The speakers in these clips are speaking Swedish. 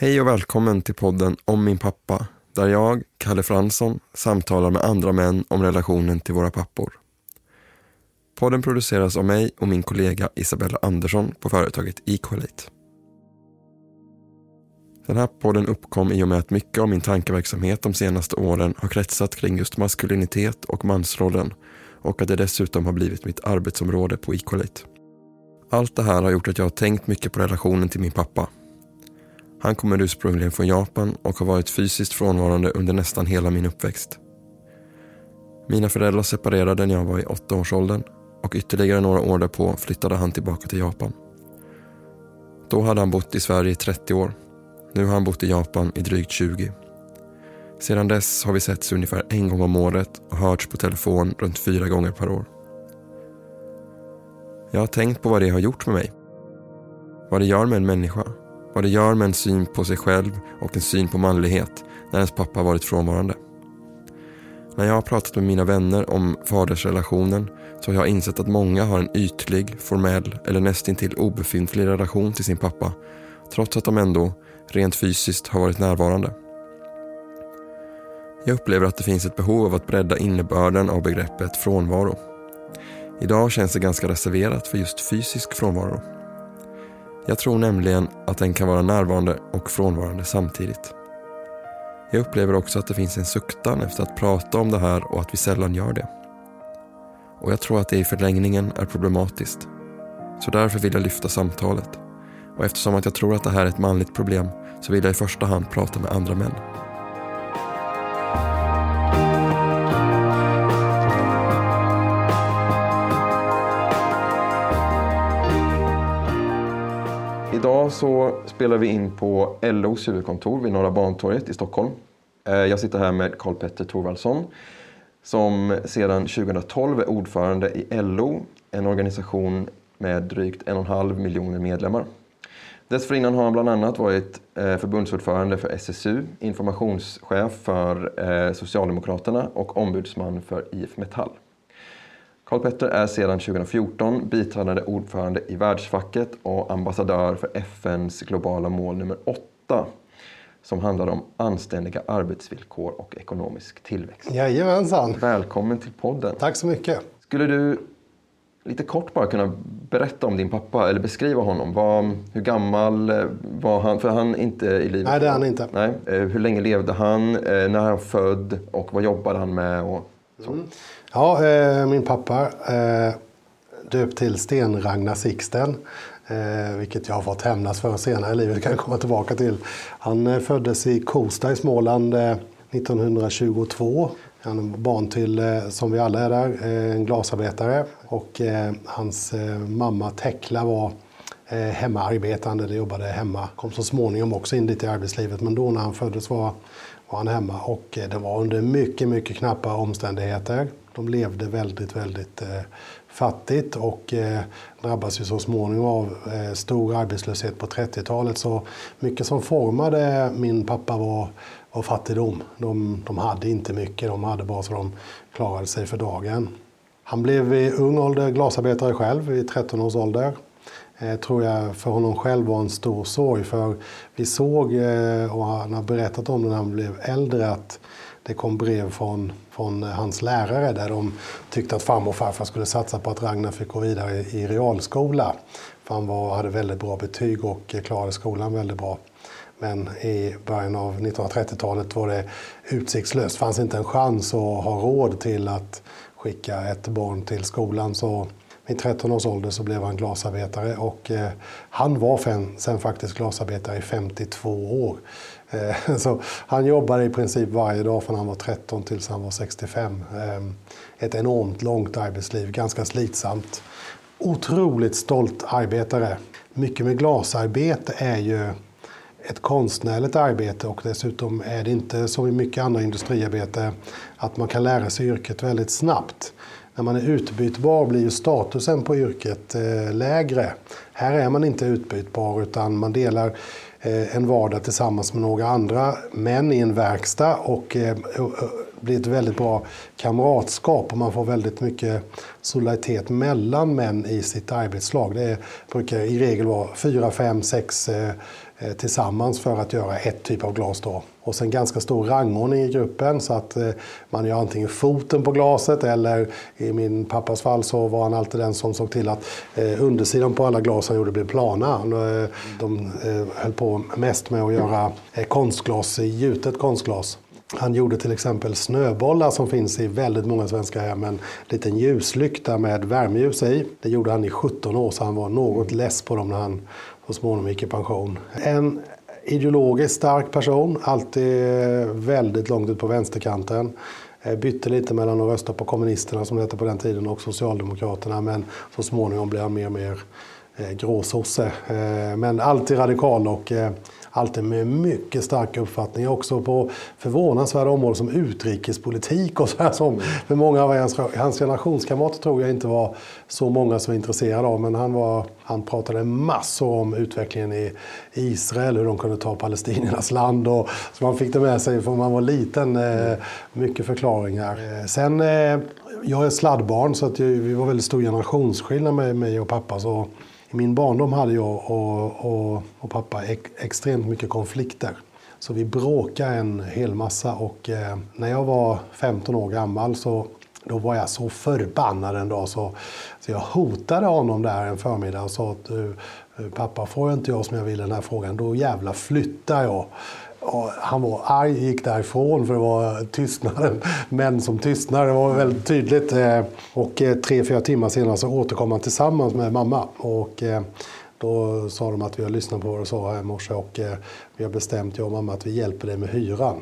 Hej och välkommen till podden Om min pappa, där jag, Kalle Fransson, samtalar med andra män om relationen till våra pappor. Podden produceras av mig och min kollega Isabella Andersson på företaget Equalate. Den här podden uppkom i och med att mycket av min tankeverksamhet de senaste åren har kretsat kring just maskulinitet och mansrollen och att det dessutom har blivit mitt arbetsområde på Equalate. Allt det här har gjort att jag har tänkt mycket på relationen till min pappa. Han kommer ursprungligen från Japan och har varit fysiskt frånvarande under nästan hela min uppväxt. Mina föräldrar separerade när jag var i åttaårsåldern och ytterligare några år därpå flyttade han tillbaka till Japan. Då hade han bott i Sverige i 30 år. Nu har han bott i Japan i drygt 20. Sedan dess har vi setts ungefär en gång om året och hörts på telefon runt fyra gånger per år. Jag har tänkt på vad det har gjort med mig. Vad det gör med en människa. Vad det gör med en syn på sig själv och en syn på manlighet när ens pappa varit frånvarande. När jag har pratat med mina vänner om fadersrelationen så har jag insett att många har en ytlig, formell eller nästintill obefintlig relation till sin pappa trots att de ändå, rent fysiskt, har varit närvarande. Jag upplever att det finns ett behov av att bredda innebörden av begreppet frånvaro. Idag känns det ganska reserverat för just fysisk frånvaro. Jag tror nämligen att den kan vara närvarande och frånvarande samtidigt. Jag upplever också att det finns en suktan efter att prata om det här och att vi sällan gör det. Och jag tror att det i förlängningen är problematiskt. Så därför vill jag lyfta samtalet. Och eftersom att jag tror att det här är ett manligt problem så vill jag i första hand prata med andra män. Idag så spelar vi in på LOs huvudkontor vid Norra Bantorget i Stockholm. Eh, jag sitter här med Karl Petter Thorvaldsson som sedan 2012 är ordförande i LO, en organisation med drygt en och en halv miljoner medlemmar. Dessförinnan har han bland annat varit eh, förbundsordförande för SSU, informationschef för eh, Socialdemokraterna och ombudsman för IF Metall. Karl Petter är sedan 2014 biträdande ordförande i Världsfacket och ambassadör för FNs globala mål nummer 8 som handlar om anständiga arbetsvillkor och ekonomisk tillväxt. Jajamensan. Välkommen till podden. Tack så mycket. Skulle du lite kort bara kunna berätta om din pappa eller beskriva honom? Var, hur gammal var han? För han är inte i livet. Nej, det är han inte. Nej. Eh, hur länge levde han? Eh, när han född? Och vad jobbade han med? Och. Mm. Ja, eh, min pappa eh, döpt till Sten-Ragnar Sixten. Eh, vilket jag har fått hämnas för senare i livet, kan jag komma tillbaka till. Han eh, föddes i Kosta i Småland eh, 1922. Han är barn till, eh, som vi alla är där, eh, en glasarbetare. Och hans mamma Tekla var hemmaarbetande, de jobbade hemma. Kom så småningom också in lite i arbetslivet, men då när han föddes var, var han hemma. Och eh, det var under mycket, mycket knappa omständigheter. De levde väldigt, väldigt eh, fattigt och eh, drabbas ju så småningom av eh, stor arbetslöshet på 30-talet. Så mycket som formade min pappa var, var fattigdom. De, de hade inte mycket, de hade bara så de klarade sig för dagen. Han blev i ung ålder glasarbetare själv, i 13 års ålder. Eh, tror jag för honom själv var en stor sorg. För vi såg, eh, och han har berättat om det när han blev äldre, att det kom brev från, från hans lärare där de tyckte att farmor och farfar skulle satsa på att Ragnar fick gå vidare i realskola. För han var, hade väldigt bra betyg och klarade skolan väldigt bra. Men i början av 1930-talet var det utsiktslöst. Det fanns inte en chans att ha råd till att skicka ett barn till skolan. Så vid 13 års ålder så blev han glasarbetare och eh, han var sen faktiskt glasarbetare i 52 år. Eh, så han jobbade i princip varje dag från han var 13 tills han var 65. Ehm, ett enormt långt arbetsliv, ganska slitsamt. Otroligt stolt arbetare. Mycket med glasarbete är ju ett konstnärligt arbete och dessutom är det inte som i mycket andra industriarbete att man kan lära sig yrket väldigt snabbt. När man är utbytbar blir ju statusen på yrket eh, lägre. Här är man inte utbytbar utan man delar eh, en vardag tillsammans med några andra män i en verkstad eh, och blir ett väldigt bra kamratskap och man får väldigt mycket solidaritet mellan män i sitt arbetslag. Det brukar i regel vara fyra, fem, sex tillsammans för att göra ett typ av glas. Då. Och sen ganska stor rangordning i gruppen så att eh, man gör antingen foten på glaset eller i min pappas fall så var han alltid den som såg till att eh, undersidan på alla glas han gjorde blev plana. Eh, de höll på mest med att göra konstglas, gjutet konstglas. Han gjorde till exempel snöbollar som finns i väldigt många svenska hem. En liten ljuslykta med värmeljus i. Det gjorde han i 17 år så han var något less på dem när han så småningom gick i pension. En ideologiskt stark person, alltid eh, väldigt långt ut på vänsterkanten. Eh, bytte lite mellan att rösta på kommunisterna som det hette på den tiden och Socialdemokraterna men så småningom blev han mer och mer eh, gråsosse. Men alltid radikal och alltid med mycket starka uppfattningar också på förvånansvärda områden som utrikespolitik och så här som för många av hans, hans generationskamrater tror jag inte var så många som var intresserade av. Men han, var, han pratade massor om utvecklingen i Israel, hur de kunde ta palestiniernas land och så man fick det med sig från man var liten. Eh, mycket förklaringar. Eh, sen, eh, jag är sladdbarn så att vi var väldigt stor generationsskillnad med mig och pappa. Så i min barndom hade jag och, och, och pappa extremt mycket konflikter. Så vi bråkade en hel massa och eh, när jag var 15 år gammal så då var jag så förbannad en dag så, så jag hotade honom där en förmiddag och sa att du, eh, pappa får inte jag som jag vill i den här frågan då jävla flyttar jag. Och han var arg, gick därifrån för det var tystnaden. Män som tystnar, det var väldigt tydligt. Eh, och eh, tre, fyra timmar senare så återkom han tillsammans med mamma. Och eh, då sa de att vi har lyssnat på vad du sa här i morse och vi har bestämt, jag och mamma, att vi hjälper dig med hyran.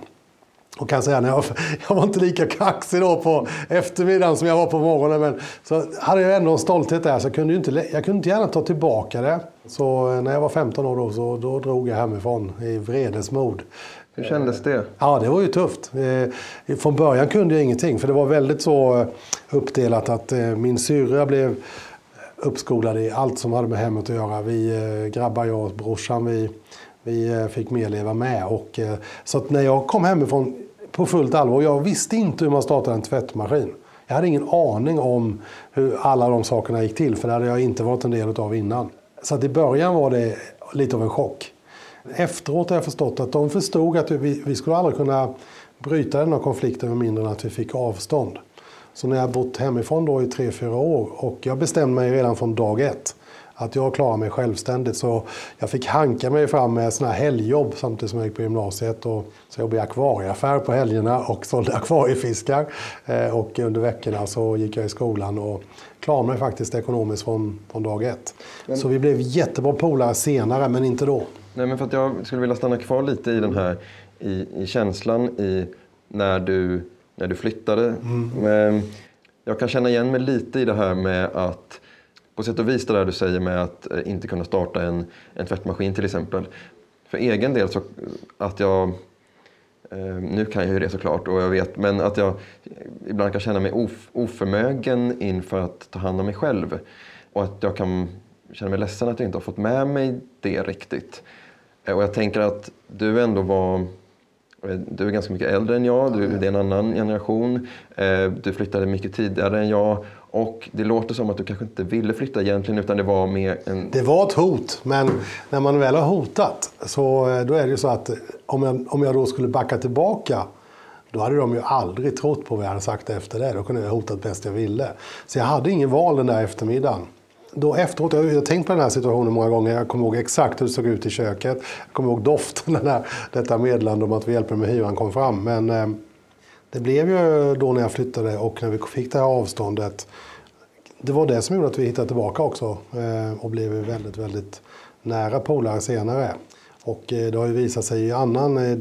Och kan säga, när jag, jag var inte lika kaxig då på eftermiddagen som jag var på morgonen. Men så hade jag ändå en stolthet där, så jag kunde, inte, jag kunde inte gärna ta tillbaka det. Så eh, när jag var 15 år då, så då drog jag hemifrån i vredesmod. Hur kändes det? Ja, det var ju tufft. Eh, från början kunde jag ingenting, för det var väldigt så eh, uppdelat att min syrra blev uppskolad i allt som hade med hemmet att göra. Vi grabbar, jag och brorsan, vi, vi fick mer leva med. Och, så att när jag kom hemifrån på fullt allvar. Jag visste inte hur man startar en tvättmaskin. Jag hade ingen aning om hur alla de sakerna gick till, för det hade jag inte varit en del av innan. Så att i början var det lite av en chock. Efteråt har jag förstått att de förstod att vi, vi skulle aldrig kunna bryta den här konflikten med mindre än att vi fick avstånd. Så när jag bott hemifrån då i tre, fyra år och jag bestämde mig redan från dag ett att jag klarar mig självständigt. Så jag fick hanka mig fram med såna här helgjobb samtidigt som jag gick på gymnasiet. Och så jobbade i akvarieaffär på helgerna och sålde akvariefiskar. Eh, och under veckorna så gick jag i skolan och klarade mig faktiskt ekonomiskt från, från dag ett. Men... Så vi blev jättebra polare senare, men inte då. Nej, men för att jag skulle vilja stanna kvar lite i den här i, i känslan i när du, när du flyttade. Mm. Men jag kan känna igen mig lite i det här med att på sätt och vis det där du säger med att eh, inte kunna starta en, en tvättmaskin till exempel. För egen del så att jag, eh, nu kan jag ju det såklart och jag vet, men att jag ibland kan känna mig of, oförmögen inför att ta hand om mig själv. Och att jag kan känna mig ledsen att jag inte har fått med mig det riktigt. Eh, och jag tänker att du ändå var du är ganska mycket äldre än jag, du, det är en annan generation. Du flyttade mycket tidigare än jag och det låter som att du kanske inte ville flytta egentligen utan det var mer en... Det var ett hot, men när man väl har hotat så eh, då är det ju så att om jag, om jag då skulle backa tillbaka då hade de ju aldrig trott på vad jag hade sagt efter det. Då kunde jag ha hotat bäst jag ville. Så jag hade ingen val den där eftermiddagen. Då efteråt, jag har tänkt på den här situationen många gånger. Jag kommer ihåg exakt hur det såg ut i köket. Jag kommer ihåg doften när detta meddelande om att vi hjälper med hyran kom fram. Men eh, det blev ju då när jag flyttade och när vi fick det här avståndet. Det var det som gjorde att vi hittade tillbaka också eh, och blev väldigt, väldigt nära polare senare. Och eh, det har ju visat sig i annan, eh,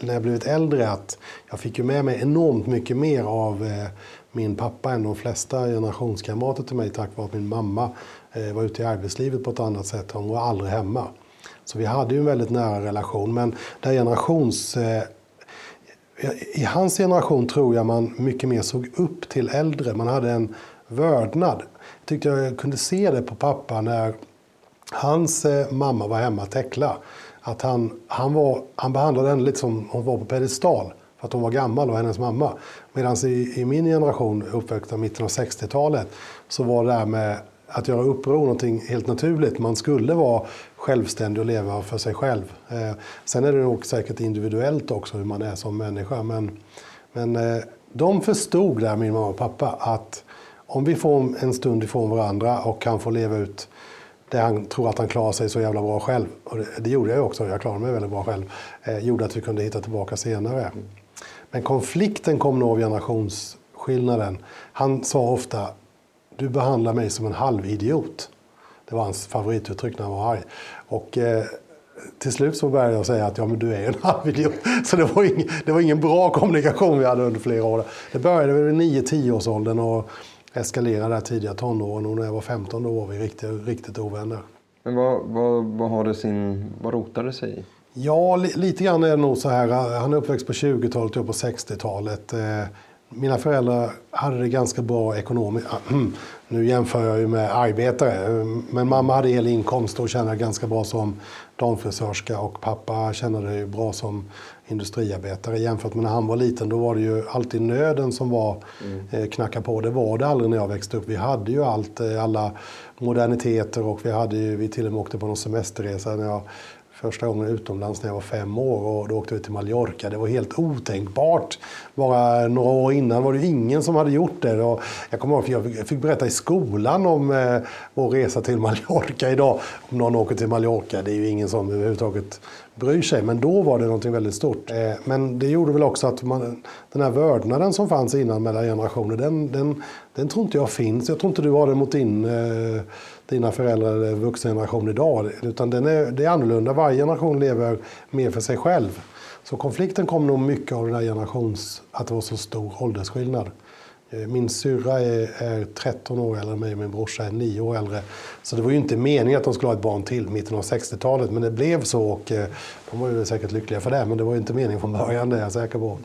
när jag blivit äldre, att jag fick ju med mig enormt mycket mer av min pappa än de flesta generationskamrater till mig tack vare att min mamma var ute i arbetslivet på ett annat sätt. Hon var aldrig hemma. Så vi hade ju en väldigt nära relation. Men det generations i hans generation tror jag man mycket mer såg upp till äldre. Man hade en vördnad. Jag tyckte jag kunde se det på pappa när hans eh, mamma var hemma, Tekla. Att han, han, var, han behandlade henne lite som hon var på pedestal. För att hon var gammal och hennes mamma. Medan i, i min generation, uppväxt i mitten av 60-talet, så var det där med att göra uppror någonting helt naturligt. Man skulle vara självständig och leva för sig själv. Eh, sen är det nog säkert individuellt också hur man är som människa. Men, men eh, de förstod där, min mamma och pappa, att om vi får en stund ifrån varandra och kan få leva ut det han tror att han klarar sig så jävla bra själv. Och det, det gjorde jag också, jag klarade mig väldigt bra själv. Eh, gjorde att vi kunde hitta tillbaka senare. Men konflikten kom nog av generationsskillnaden. Han sa ofta, du behandlar mig som en halvidiot. Det var hans favorituttryck när han var arg. Och, eh, till slut så började jag säga att ja, men du är en halvidiot. Så det var, ingen, det var ingen bra kommunikation vi hade under flera år. Det började vid 9-10 års åldern och eskalerade där tidiga tonåren. Och när jag var 15 då var vi riktigt, riktigt ovänner. Men vad, vad, vad, har det sin, vad rotar det sig i? Ja, li, lite grann är det nog så här. Han är uppväxt på 20-talet och på 60-talet. Eh, mina föräldrar hade det ganska bra ekonomiskt. Nu jämför jag ju med arbetare. Men mamma hade hel inkomst och tjänade ganska bra som damfrisörska och pappa tjänade ju bra som industriarbetare. Jämfört med när han var liten, då var det ju alltid nöden som var mm. eh, knacka på. Det var det aldrig när jag växte upp. Vi hade ju allt, eh, alla moderniteter och vi hade ju, vi till och med åkte på någon semesterresa när jag första gången utomlands när jag var fem år och då åkte vi till Mallorca. Det var helt otänkbart. Bara några år innan var det ingen som hade gjort det. Och jag kommer ihåg att jag fick berätta i skolan om eh, vår resa till Mallorca idag. Om någon åker till Mallorca, det är ju ingen som överhuvudtaget bryr sig. Men då var det någonting väldigt stort. Eh, men det gjorde väl också att man, den här vördnaden som fanns innan mellan generationer, den, den, den tror inte jag finns. Jag tror inte du har det mot din eh, dina föräldrar eller vuxengeneration idag. Utan den är, det är annorlunda. Varje generation lever mer för sig själv. Så konflikten kom nog mycket av den här generations... Att det var så stor åldersskillnad. Eh, min syrra är, är 13 år äldre än mig och min brorsa är 9 år äldre. Så det var ju inte meningen att de skulle ha ett barn till mitten av 60-talet. Men det blev så och eh, de var ju säkert lyckliga för det. Men det var ju inte meningen från början, det är jag säker på.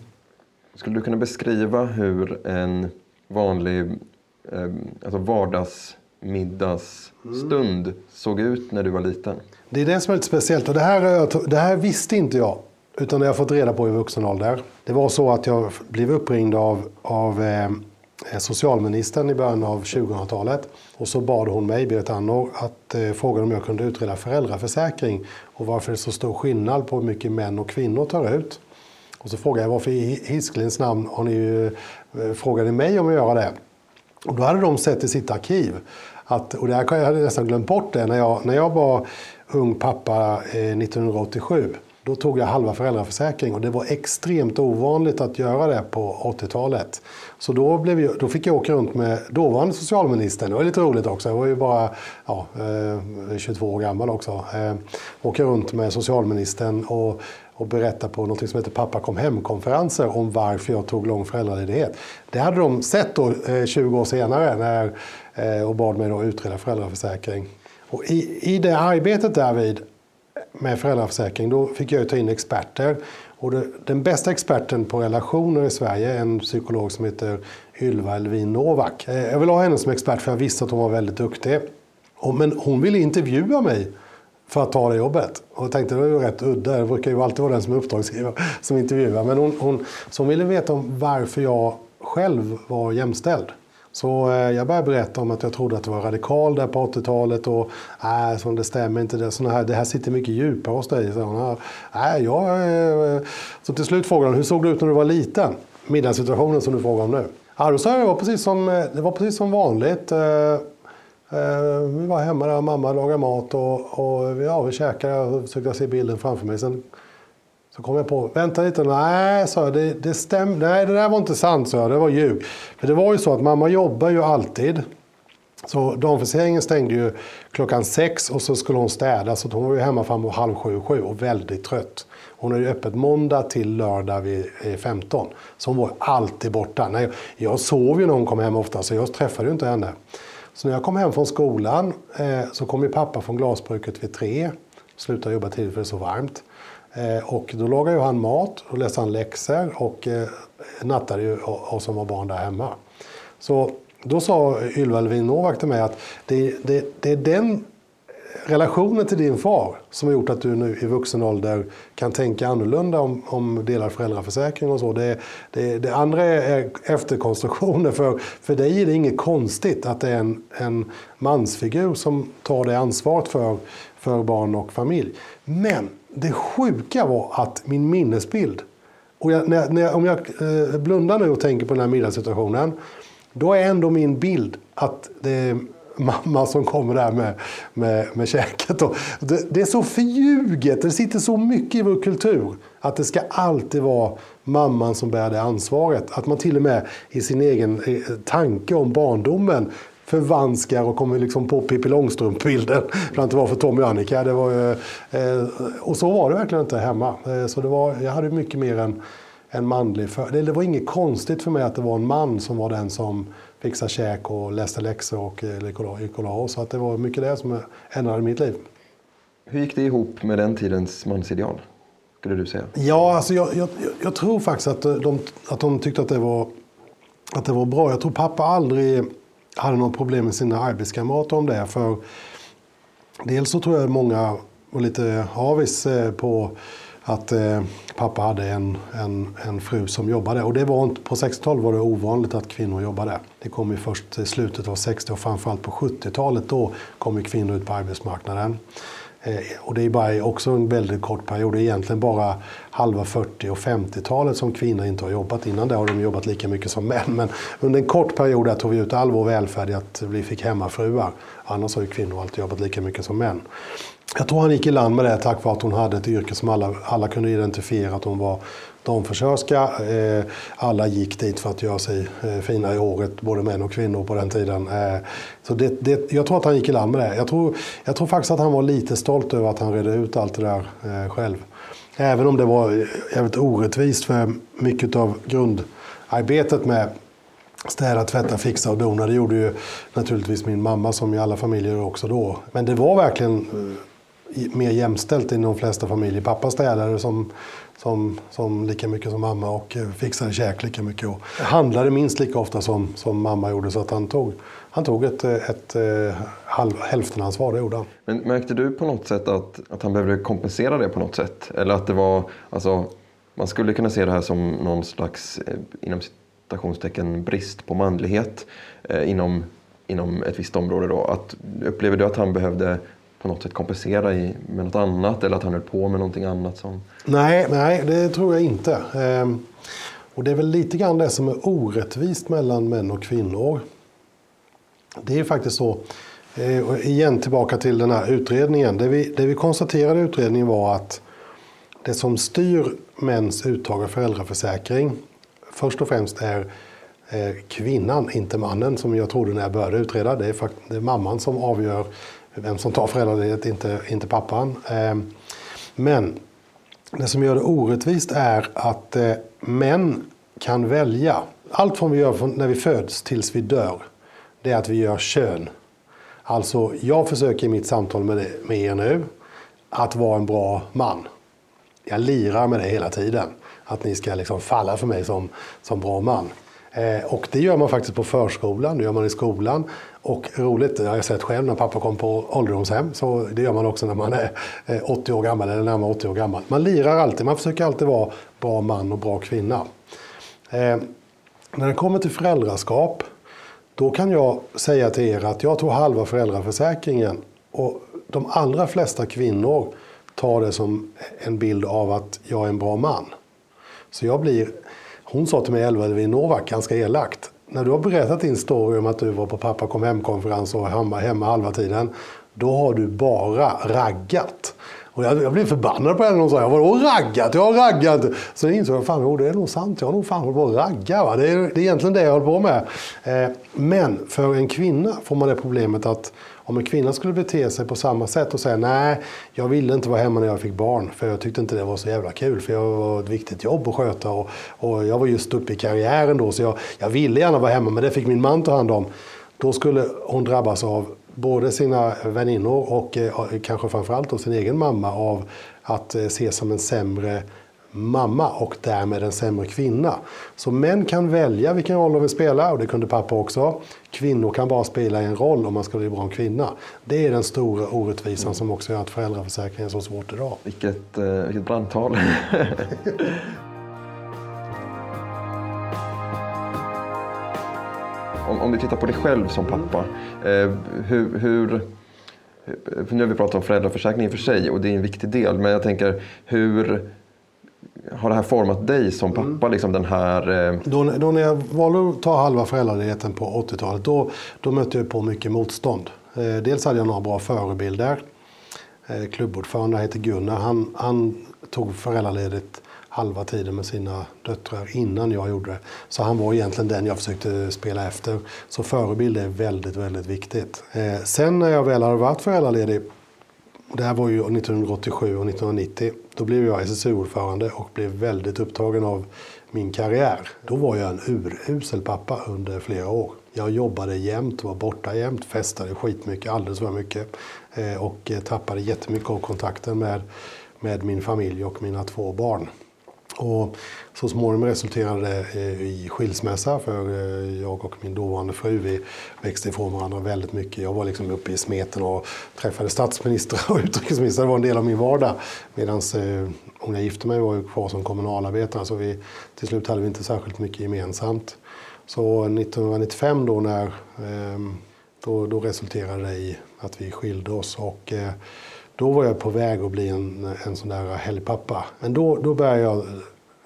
Skulle du kunna beskriva hur en vanlig eh, alltså vardags middagsstund såg ut när du var liten? Det är det som är lite speciellt och det här, det här visste inte jag. Utan det har jag fått reda på i vuxen ålder. Det var så att jag blev uppringd av, av eh, socialministern i början av 2000-talet. Och så bad hon mig, Berit Andnor, att eh, fråga om jag kunde utreda föräldraförsäkring. Och varför det är så stor skillnad på hur mycket män och kvinnor tar ut. Och så frågade jag varför i Hisklins namn har ni eh, frågade mig om att göra det. Och då hade de sett i sitt arkiv att, och det här, jag hade nästan glömt bort det, när jag, när jag var ung pappa eh, 1987 då tog jag halva föräldraförsäkring och det var extremt ovanligt att göra det på 80-talet. Så då, blev jag, då fick jag åka runt med dåvarande socialministern. Det var lite roligt också. Jag var ju bara ja, eh, 22 år gammal också. Eh, åka runt med socialministern och, och berätta på något som heter Pappa kom hem-konferenser om varför jag tog lång föräldraledighet. Det hade de sett då eh, 20 år senare när Eh, och bad mig då utreda föräldraförsäkring. Och i, I det arbetet därvid med föräldraförsäkring då fick jag ta in experter. Och det, den bästa experten på relationer i Sverige är en psykolog som heter Ylva Elvin Novak. Eh, jag vill ha henne som expert för jag visste att hon var väldigt duktig. Och, men hon ville intervjua mig för att ta det jobbet. Och jag tänkte det var ju rätt udda. Det brukar ju alltid vara den som är uppdragsgivare som intervjuar. Men hon, hon, så hon ville veta om varför jag själv var jämställd. Så eh, jag började berätta om att jag trodde att det var radikal där på 80-talet och nej, så det stämmer inte. Det, såna här, det här sitter mycket djupare hos dig. Så, nej, äh, jag, eh, så till slut frågade han, hur såg det ut när du var liten? Middagssituationen som du frågar om nu. Ja, då sa jag, det var precis som, eh, det var precis som vanligt. Vi var hemma där, mamma lagade mat och, och ja, vi käkade. och försökte se bilden framför mig. Sen så kom jag på, vänta lite, nej, sa jag, det, det stämde, nej det där var inte sant, sa jag, det var ljug. För det var ju så att mamma jobbar ju alltid. Så damfriseringen stängde ju klockan sex och så skulle hon städa så hon var ju hemma framåt halv sju, sju och väldigt trött. Hon är ju öppet måndag till lördag vid eh, 15. Så hon var alltid borta. Nej, jag sov ju när hon kom hem ofta så jag träffade ju inte henne. Så när jag kom hem från skolan eh, så kom ju pappa från glasbruket vid tre. Slutade jobba tidigt för det är så varmt. Eh, och då lagade ju han mat, och läste han läxor och eh, nattade ju oss som var barn där hemma. Så då sa Ylva Lövin Novak till mig att det, det, det är den relationen till din far som har gjort att du nu i vuxen ålder kan tänka annorlunda om, om delad föräldraförsäkring och så. Det, det, det andra är efterkonstruktioner. För, för dig är det inget konstigt att det är en, en mansfigur som tar det ansvaret för, för barn och familj. Men det sjuka var att min minnesbild, och jag, när, när, om jag eh, blundar nu och tänker på den här middagssituationen, då är ändå min bild att det är mamma som kommer där med, med, med käket. Och det, det, är så förljuget, det sitter så mycket i vår kultur att det ska alltid vara mamman som bär det ansvaret. Att man till och med i sin egen eh, tanke om barndomen förvanskar och kommer liksom på Pippi Långstrump-bilden. För att det var för Tommy och Annika. Det var, eh, och så var det verkligen inte hemma. Eh, så det var, jag hade mycket mer än en manlig för, det, det var inget konstigt för mig att det var en man som var den som fixade käk och läste läxor och gick och Så att det var mycket det som ändrade mitt liv. Hur gick det ihop med den tidens mansideal? Skulle du säga? Ja, alltså jag, jag, jag tror faktiskt att de, att de tyckte att det, var, att det var bra. Jag tror pappa aldrig hade något problem med sina arbetskamrater om det. För dels så tror jag många var lite avis eh, på att eh, pappa hade en, en, en fru som jobbade. Och det var inte, på 60-talet var det ovanligt att kvinnor jobbade. Det kom ju först i slutet av 60 och framförallt på 70-talet. Då kom ju kvinnor ut på arbetsmarknaden. Eh, och det är bara också en väldigt kort period. Det är egentligen bara halva 40 och 50-talet som kvinnor inte har jobbat. Innan det har de jobbat lika mycket som män. Men under en kort period där tog vi ut all vår välfärd i att vi fick hemmafruar. Annars har ju kvinnor alltid jobbat lika mycket som män. Jag tror han gick i land med det tack vare att hon hade ett yrke som alla, alla kunde identifiera att hon var damfrisörska. Eh, alla gick dit för att göra sig eh, fina i håret, både män och kvinnor på den tiden. Eh, så det, det, jag tror att han gick i land med det. Jag tror, jag tror faktiskt att han var lite stolt över att han redde ut allt det där själv. Även om det var jävligt orättvist för mycket av grundarbetet med städa, tvätta, fixa och dona. Det gjorde ju naturligtvis min mamma som i alla familjer också då. Men det var verkligen mer jämställt i de flesta familjer. Pappa städade som, som, som lika mycket som mamma och eh, fixade käk lika mycket. Och handlade minst lika ofta som, som mamma gjorde. Så att han tog, han tog ett, eh, ett, ett halv, hälftenansvar, det gjorde han. Men märkte du på något sätt att, att han behövde kompensera det på något sätt? Eller att det var, alltså, man skulle kunna se det här som någon slags, inom citationstecken, brist på manlighet eh, inom, inom ett visst område. Då. Att, upplever du att han behövde på något sätt kompensera i, med något annat eller att han höll på med någonting annat? Som... Nej, nej, det tror jag inte. Ehm, och det är väl lite grann det som är orättvist mellan män och kvinnor. Det är faktiskt så, ehm, och igen tillbaka till den här utredningen. Det vi, det vi konstaterade i utredningen var att det som styr mäns uttag av föräldraförsäkring först och främst är eh, kvinnan, inte mannen som jag trodde när jag började utreda. Det är, det är mamman som avgör vem som tar föräldraledighet, inte, inte pappan. Ehm, men det som gör det orättvist är att eh, män kan välja. Allt från vi gör när vi föds tills vi dör, det är att vi gör kön. Alltså, jag försöker i mitt samtal med, med er nu att vara en bra man. Jag lirar med det hela tiden. Att ni ska liksom falla för mig som, som bra man. Eh, och det gör man faktiskt på förskolan, det gör man i skolan. Och roligt, det har jag sett själv när pappa kom på ålderdomshem, så det gör man också när man är eh, 80 år gammal eller närmare 80 år gammal. Man lirar alltid, man försöker alltid vara bra man och bra kvinna. Eh, när det kommer till föräldraskap, då kan jag säga till er att jag tog halva föräldraförsäkringen och de allra flesta kvinnor tar det som en bild av att jag är en bra man. Så jag blir hon sa till mig, Elva Novak, ganska elakt. När du har berättat din story om att du var på pappa kom hem-konferens och var hemma halva tiden. Då har du bara raggat. Och jag, jag blev förbannad på henne. Hon sa, vadå raggat? Jag har raggat. Så jag insåg jag, fan, oh, det är nog sant. Jag har nog fan hållit på att ragga. Va? Det, är, det är egentligen det jag håller på med. Eh, men för en kvinna får man det problemet att om en kvinna skulle bete sig på samma sätt och säga nej, jag ville inte vara hemma när jag fick barn för jag tyckte inte det var så jävla kul för jag var ett viktigt jobb att sköta och, och jag var just uppe i karriären då så jag, jag ville gärna vara hemma men det fick min man ta hand om. Då skulle hon drabbas av både sina väninnor och eh, kanske framförallt då sin egen mamma av att eh, ses som en sämre mamma och därmed en sämre kvinna. Så män kan välja vilken roll de vill spela och det kunde pappa också. Kvinnor kan bara spela en roll om man ska bli bra kvinna. Det är den stora orättvisan som också gör att föräldraförsäkringen är så svårt idag. Vilket, eh, vilket brandtal. om, om du tittar på dig själv som pappa. Eh, hur, hur, nu har vi pratat om föräldraförsäkringen för sig och det är en viktig del. Men jag tänker hur har det här format dig som pappa? Mm. Liksom den här, eh... då, då, när jag valde att ta halva föräldraledigheten på 80-talet då, då mötte jag på mycket motstånd. Eh, dels hade jag några bra förebilder. Eh, klubbordförande heter Gunnar. Han, han tog föräldraledigt halva tiden med sina döttrar innan jag gjorde det. Så han var egentligen den jag försökte spela efter. Så förebild är väldigt, väldigt viktigt. Eh, sen när jag väl hade varit föräldraledig, det här var ju 1987 och 1990, då blev jag SSU-ordförande och blev väldigt upptagen av min karriär. Då var jag en urusel pappa under flera år. Jag jobbade jämt, var borta jämt, festade skitmycket, alldeles för mycket. Eh, och eh, tappade jättemycket av kontakten med, med min familj och mina två barn. Och så småningom resulterade det i skilsmässa för eh, jag och min dåvarande fru vi växte ifrån varandra väldigt mycket. Jag var liksom uppe i smeten och träffade statsministrar och utrikesministrar. Det var en del av min vardag. Medan hon eh, jag gifte mig var jag kvar som kommunalarbetare så vi, till slut hade vi inte särskilt mycket gemensamt. Så 1995 då när ehm, då, då resulterade det i att vi skilde oss. Och, eh, då var jag på väg att bli en, en sån där helgpappa. Men då, då började jag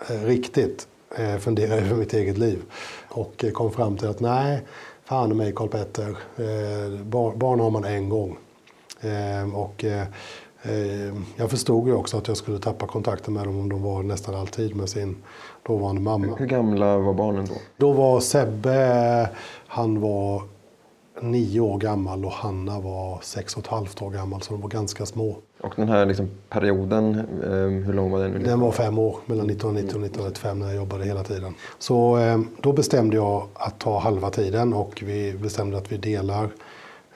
eh, riktigt eh, fundera över mitt eget liv. Och eh, kom fram till att nej, fan mig Karl Petter, eh, barn, har man en gång. Eh, och jag förstod ju också att jag skulle tappa kontakten med dem om de var nästan alltid med sin dåvarande mamma. Hur gamla var barnen då? Då var Sebbe, han var nio år gammal och Hanna var sex och ett halvt år gammal så de var ganska små. Och den här liksom perioden, eh, hur lång var den? Den var fem år, mellan 1990 och 1995 när jag jobbade hela tiden. Så eh, då bestämde jag att ta halva tiden och vi bestämde att vi delar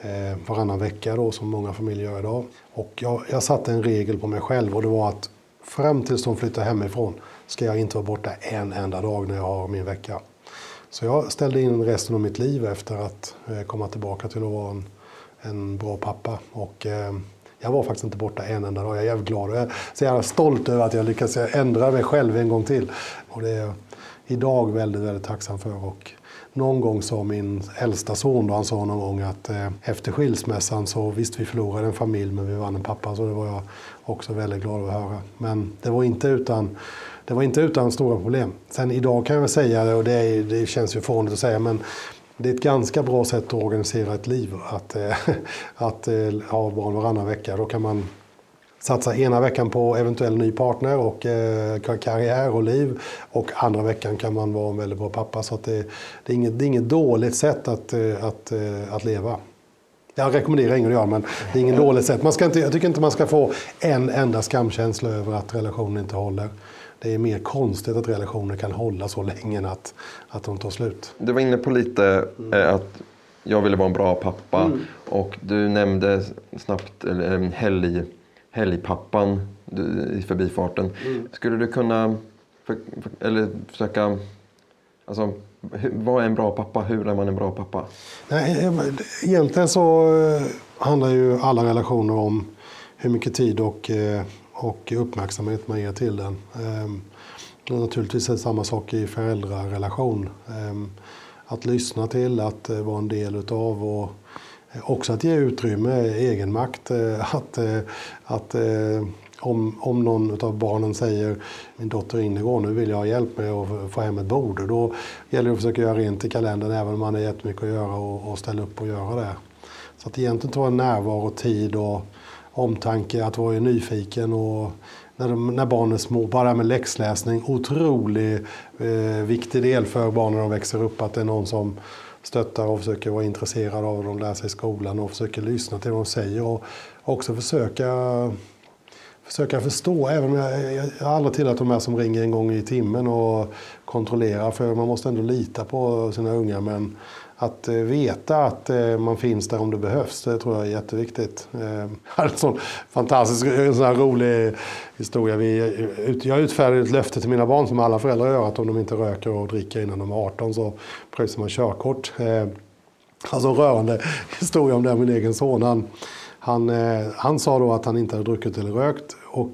eh, varannan vecka då som många familjer gör idag. Och jag, jag satte en regel på mig själv och det var att fram tills de flyttar hemifrån ska jag inte vara borta en enda dag när jag har min vecka. Så jag ställde in resten av mitt liv efter att eh, komma tillbaka till att vara en, en bra pappa. Och, eh, jag var faktiskt inte borta en enda dag. Jag är jävligt glad och jag är så jävla stolt över att jag lyckats ändra mig själv en gång till. Och det är jag idag väldigt, väldigt tacksam för. Och någon gång sa min äldsta son, då, han sa någon gång att eh, efter skilsmässan så visst vi förlorade en familj men vi vann en pappa. Så det var jag också väldigt glad att höra. Men det var inte utan det var inte utan stora problem. Sen idag kan jag väl säga, och det, är, det känns ju fånigt att säga, men det är ett ganska bra sätt att organisera ett liv. Att, eh, att eh, ha barn varannan vecka. Då kan man satsa ena veckan på eventuell ny partner och eh, karriär och liv. Och andra veckan kan man vara en väldigt bra pappa. Så det, det, är inget, det är inget dåligt sätt att, eh, att, eh, att leva. Jag rekommenderar ingen att göra men det är inget dåligt sätt. Man ska inte, jag tycker inte man ska få en enda skamkänsla över att relationen inte håller det är mer konstigt att relationer kan hålla så länge än att, att de tar slut. Du var inne på lite mm. att jag ville vara en bra pappa mm. och du nämnde snabbt eller, helg, helgpappan i förbifarten. Mm. Skulle du kunna för, för, eller försöka Alltså, vad är en bra pappa? Hur är man en bra pappa? Nej, egentligen så eh, handlar ju alla relationer om hur mycket tid och eh, och uppmärksamhet man ger till den. Ehm, och naturligtvis är det samma sak i föräldrarelation. Ehm, att lyssna till, att eh, vara en del utav och eh, också att ge utrymme, egenmakt. Eh, att, att om, om någon av barnen säger min dotter Ingegår, nu vill jag ha hjälp med att få hem ett bord. Då gäller det att försöka göra rent i kalendern även om man har jättemycket att göra och, och ställa upp och göra det. Så att egentligen ta en närvaro, tid och omtanke, att vara nyfiken och när, de, när barnen är små, bara med läxläsning, otroligt eh, viktig del för barnen när de växer upp, att det är någon som stöttar och försöker vara intresserad av vad de lär sig i skolan och försöker lyssna till vad de säger och också försöka försöka förstå. Även om jag, jag, jag har aldrig tillhört de här som ringer en gång i timmen och kontrollerar. För man måste ändå lita på sina unga. Men att eh, veta att eh, man finns där om det behövs, det tror jag är jätteviktigt. Jag hade en sån fantastisk, en sån här rolig historia. Vi, jag utfärdade ett löfte till mina barn som alla föräldrar gör att om de inte röker och dricker innan de är 18 så pröjsar man körkort. Alltså en rörande historia om det, här min egen son. Han, han, han sa då att han inte hade druckit eller rökt. Och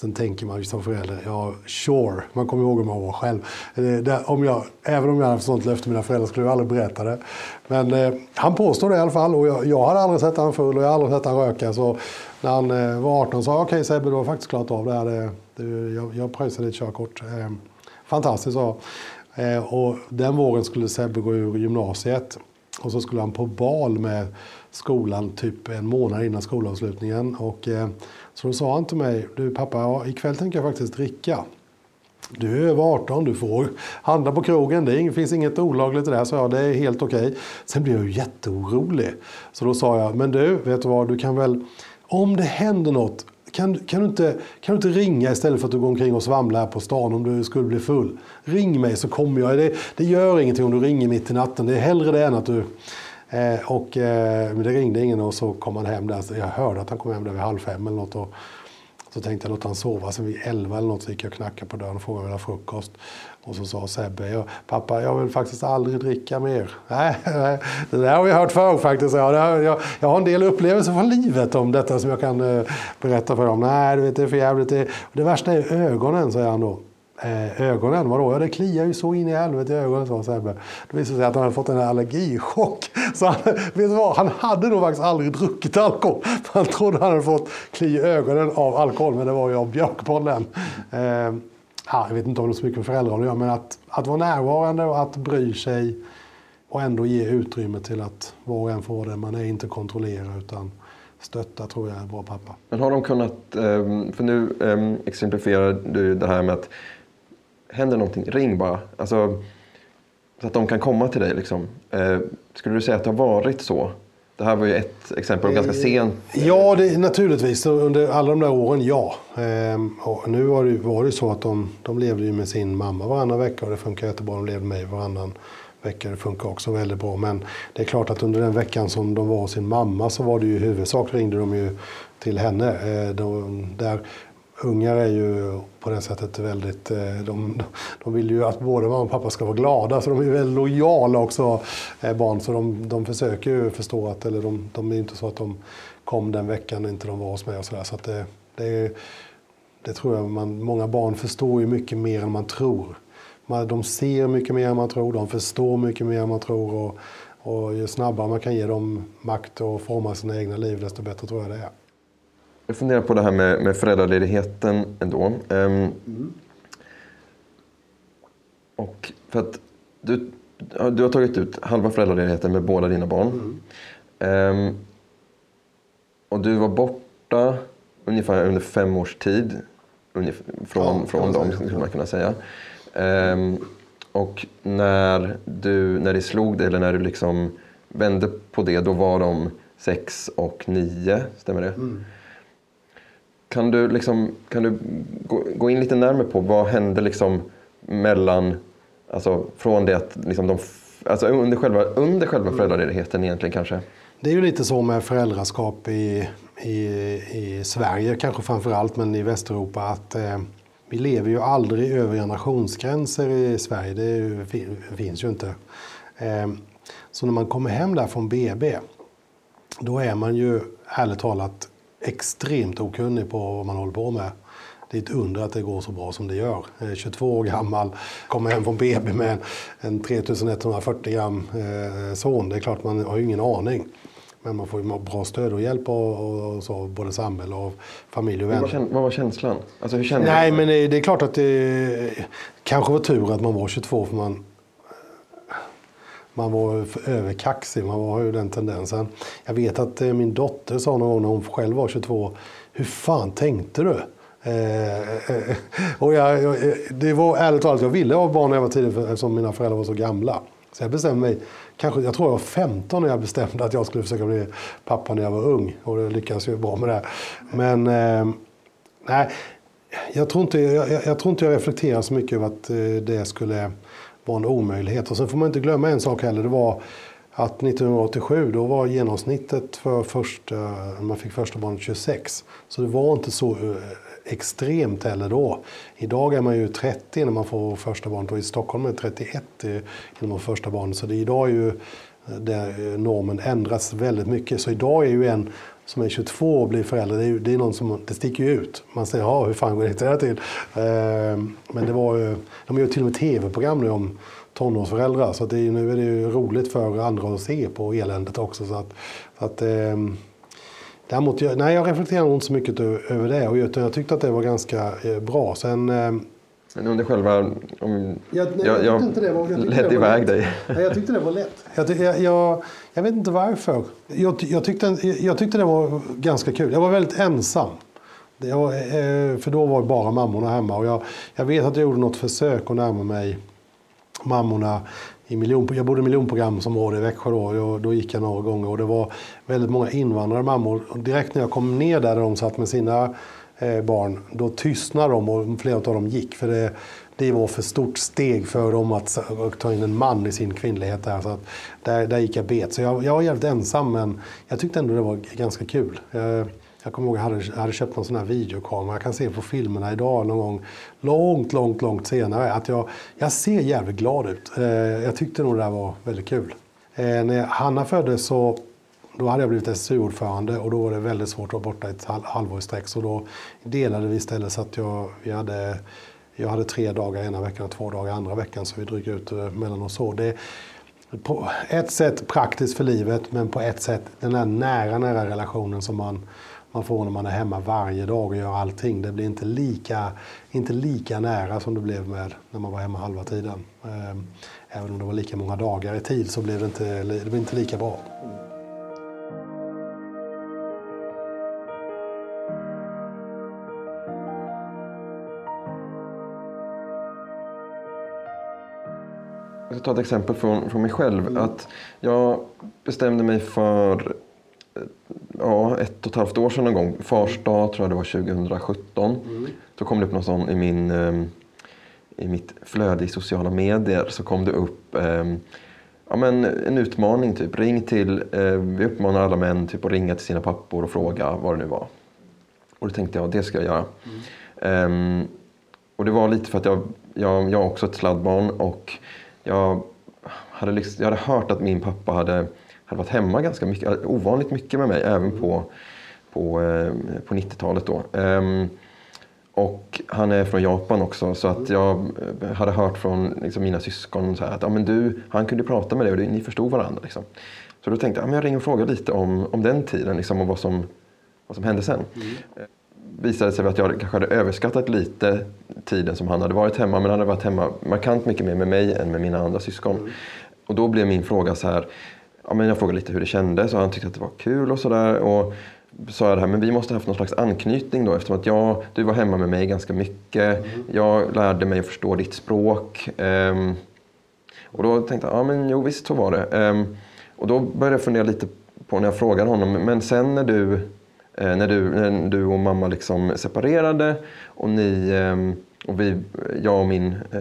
Sen tänker man ju som förälder, ja sure, man kommer ihåg hur man var själv. Eh, det, om jag, även om jag hade sånt löfte till mina föräldrar skulle jag aldrig berätta det. Men eh, han påstår det i alla fall och jag, jag hade aldrig sett han full och jag har aldrig sett han röka. Så när han eh, var 18 sa jag, okej okay, Sebbe, du har faktiskt klarat av det här. Det, det, jag, jag pröjsar ditt körkort. Eh, fantastiskt sa Eh, och den våren skulle Sebbe gå ur gymnasiet. Och så skulle han på bal med skolan typ en månad innan skolavslutningen. Och, eh, så då sa han till mig, du pappa, ja, ikväll tänker jag faktiskt dricka. Du är över 18, du får handla på krogen, det finns inget olagligt i det, så ja, det är helt okej. Okay. Sen blev jag ju jätteorolig. Så då sa jag, men du, vet du vad, du kan väl, om det händer något, kan, kan, du inte, kan du inte ringa istället för att du går omkring och svamlar här på stan om du skulle bli full? Ring mig så kommer jag. Det, det gör ingenting om du ringer mitt i natten. Det är hellre det än att du Eh, och eh, det ringde ingen och så kom han hem där. Jag hörde att han kom hem där vid halv fem eller något. Och så tänkte jag låta han sova. Sen vid elva eller något så gick jag och knackade på dörren och frågade om jag ville ha frukost. Och så sa Sebbe, jag, pappa jag vill faktiskt aldrig dricka mer. Nej, nej det där har vi hört förr faktiskt. Jag, jag, jag har en del upplevelser från livet om detta som jag kan eh, berätta för dem. Nej, du vet, det är för jävligt. Det, det värsta är ögonen, säger han då eh, ögonen. Vadå? Ja, det kliar ju så in i helvete i ögonen, sa Sebbe. Det visade sig att han hade fått en allergichock. Så han, vet du vad? han hade nog faktiskt aldrig druckit alkohol. Han trodde han hade fått kli i ögonen av alkohol, men det var ju av björkpollen. Eh, jag vet inte om det är så mycket med föräldrar att göra, men att, att vara närvarande och att bry sig och ändå ge utrymme till att var och en får det man är, inte kontrollera utan stötta tror jag är en bra pappa. Men har de kunnat, ehm, för nu ehm, exemplifierar du det här med att händer någonting, ring bara. Alltså, så att de kan komma till dig. Liksom. Eh, skulle du säga att det har varit så? Det här var ju ett exempel, ganska eh, sent. Ja, det, naturligtvis. Under alla de där åren, ja. Ehm, och nu var det, var det så att de, de levde ju med sin mamma varannan vecka och det funkar jättebra. De levde med mig varannan vecka. Det funkar också väldigt bra. Men det är klart att under den veckan som de var hos sin mamma så var det ju i huvudsak ringde de ju till henne. Eh, de, där ungar är ju på det sättet väldigt... Eh, de, de vill ju att både mamma och pappa ska vara glada, så de är väldigt lojala också, eh, barn. Så de, de försöker ju förstå att, eller de, de är inte så att de kom den veckan och inte de var hos mig och sådär. Så att det, det, det tror jag man, många barn förstår ju mycket mer än man tror. De ser mycket mer än man tror, de förstår mycket mer än man tror. Och, och ju snabbare man kan ge dem makt och forma sina egna liv, desto bättre tror jag det är. Jag funderar på det här med, med föräldraledigheten ändå. Um, mm. Och för att du, du har tagit ut halva föräldraledigheten med båda dina barn. Mm. Um, och du var borta ungefär under fem års tid ungefär, från, ja, från dem, skulle man kunna säga. Um, och när, du, när det slog dig, eller när du liksom vände på det, då var de sex och nio, stämmer det? Mm. Kan du, liksom, kan du gå, gå in lite närmare på vad hände liksom mellan, alltså från det att liksom de, alltså under själva, under själva föräldraledigheten egentligen kanske? Det är ju lite så med föräldraskap i, i, i Sverige kanske framför allt, men i Västeuropa att eh, vi lever ju aldrig över generationsgränser i Sverige. Det, ju, finns ju inte. Eh, så när man kommer hem där från BB, då är man ju ärligt talat extremt okunnig på vad man håller på med. Det är ett under att det går så bra som det gör. Jag är 22 år gammal, kommer hem från BB med en 3140 gram eh, son. Det är klart, man har ju ingen aning. Men man får ju bra stöd och hjälp av så, både samhälle och familj och vänner. Vad var känslan? Alltså, hur kände Nej, men det är klart att det kanske var tur att man var 22 för man man var överkaxig, man var ju den tendensen. Jag vet att eh, min dotter sa någon gång när hon själv var 22, hur fan tänkte du? Eh, eh, och jag, jag, det var ärligt talat, jag ville ha barn när jag var tidig eftersom mina föräldrar var så gamla. Så jag bestämde mig, kanske, jag tror jag var 15 när jag bestämde att jag skulle försöka bli pappa när jag var ung. Och det lyckades ju bra med det. Men eh, Nej, jag tror, inte, jag, jag, tror inte jag reflekterar så mycket över att eh, det skulle var en omöjlighet. Och sen får man inte glömma en sak heller. Det var att 1987 då var genomsnittet för första, man fick första barnet 26. Så det var inte så eh, extremt heller då. Idag är man ju 30 när man får första barnet och i Stockholm är det 31 när man får första barnet. Så det, idag är ju eh, där eh, normen ändras väldigt mycket. Så idag är ju en som är 22 och blir förälder, det är, det är någon som, det sticker ju ut. Man säger, ja hur fan går det här till? Eh, men det var ju, de gör till och med tv-program nu om tonårsföräldrar. Så det är, nu är det ju roligt för andra att se på eländet också. Så att, så att, eh, däremot, jag, nej, jag reflekterar nog inte så mycket över det. Och jag, tyckte att det var ganska eh, bra. Sen, eh, men under själva... Om, jag, nej, jag, jag, inte det var, jag ledde iväg dig. Nej, jag tyckte det var lätt. Jag, jag, jag, vet inte varför. Jag, jag, tyckte, jag tyckte det var ganska kul. Jag var väldigt ensam. Var, eh, för då var bara mammorna hemma. Och jag, jag vet att jag gjorde något försök att närma mig mammorna i miljon, jag bodde i miljonprogramsområde i Växjö då, och då gick jag några gånger och det var väldigt många invandrare mammor. Och direkt när jag kom ner där, där de satt med sina Eh, barn, då tystnade de och flera av dem gick. För det, det var för stort steg för dem att ta in en man i sin kvinnlighet. Där, så att där, där gick jag bet. Så jag, jag var jävligt ensam men jag tyckte ändå det var ganska kul. Jag, jag kommer ihåg att jag hade, jag hade köpt någon sån här videokamera. Jag kan se på filmerna idag någon gång långt, långt, långt senare att jag, jag ser jävligt glad ut. Eh, jag tyckte nog det där var väldigt kul. Eh, när Hanna föddes så då hade jag blivit SSU-ordförande och då var det väldigt svårt att vara borta ett halvår i sträck. Så då delade vi istället så att jag, vi hade, jag hade tre dagar ena veckan och två dagar andra veckan. Så vi drog ut eh, mellan oss så. Det, på ett sätt praktiskt för livet men på ett sätt den där nära, nära relationen som man, man får när man är hemma varje dag och gör allting. Det blir inte lika, inte lika nära som det blev med när man var hemma halva tiden. Ehm, även om det var lika många dagar i tid så blev det inte, det blev inte lika bra. Ska ta ett exempel från, från mig själv. Mm. Att jag bestämde mig för ja, ett och ett halvt år sedan någon gång. Fars dag tror jag det var 2017. Mm. Då kom det upp någon sån i, min, ehm, i mitt flöde i sociala medier. Så kom det upp um, ja, men en utmaning. Typ. Ring till, uh, vi uppmanar alla män typ, att ringa till sina pappor och fråga vad det nu var. Och då tänkte jag, det ska jag göra. Mm. Um, och det var lite för att jag, jag, jag är också ett sladdbarn och jag hade, liksom, jag hade hört att min pappa hade, hade varit hemma ganska mycket, ovanligt mycket med mig även på, på, eh, på 90-talet. Då. Um, och han är från Japan också så att jag eh, hade hört från liksom, mina syskon så att ja, men du, han kunde prata med dig och ni förstod varandra. Liksom. Så då tänkte jag att jag ringer och frågar lite om, om den tiden liksom, och vad som, vad som hände sen. Mm visade sig att jag kanske hade överskattat lite tiden som han hade varit hemma. Men han hade varit hemma markant mycket mer med mig än med mina andra syskon. Mm. Och då blev min fråga så här. Ja, men jag frågade lite hur det kändes och han tyckte att det var kul och sådär. Och sa jag det här, men vi måste ha haft någon slags anknytning då eftersom att jag, du var hemma med mig ganska mycket. Mm. Jag lärde mig att förstå ditt språk. Um, och då tänkte jag, ja men jo visst så var det. Um, och då började jag fundera lite på när jag frågade honom, men sen när du när, du, när du och mamma liksom separerade och ni ehm, och vi, jag och min eh,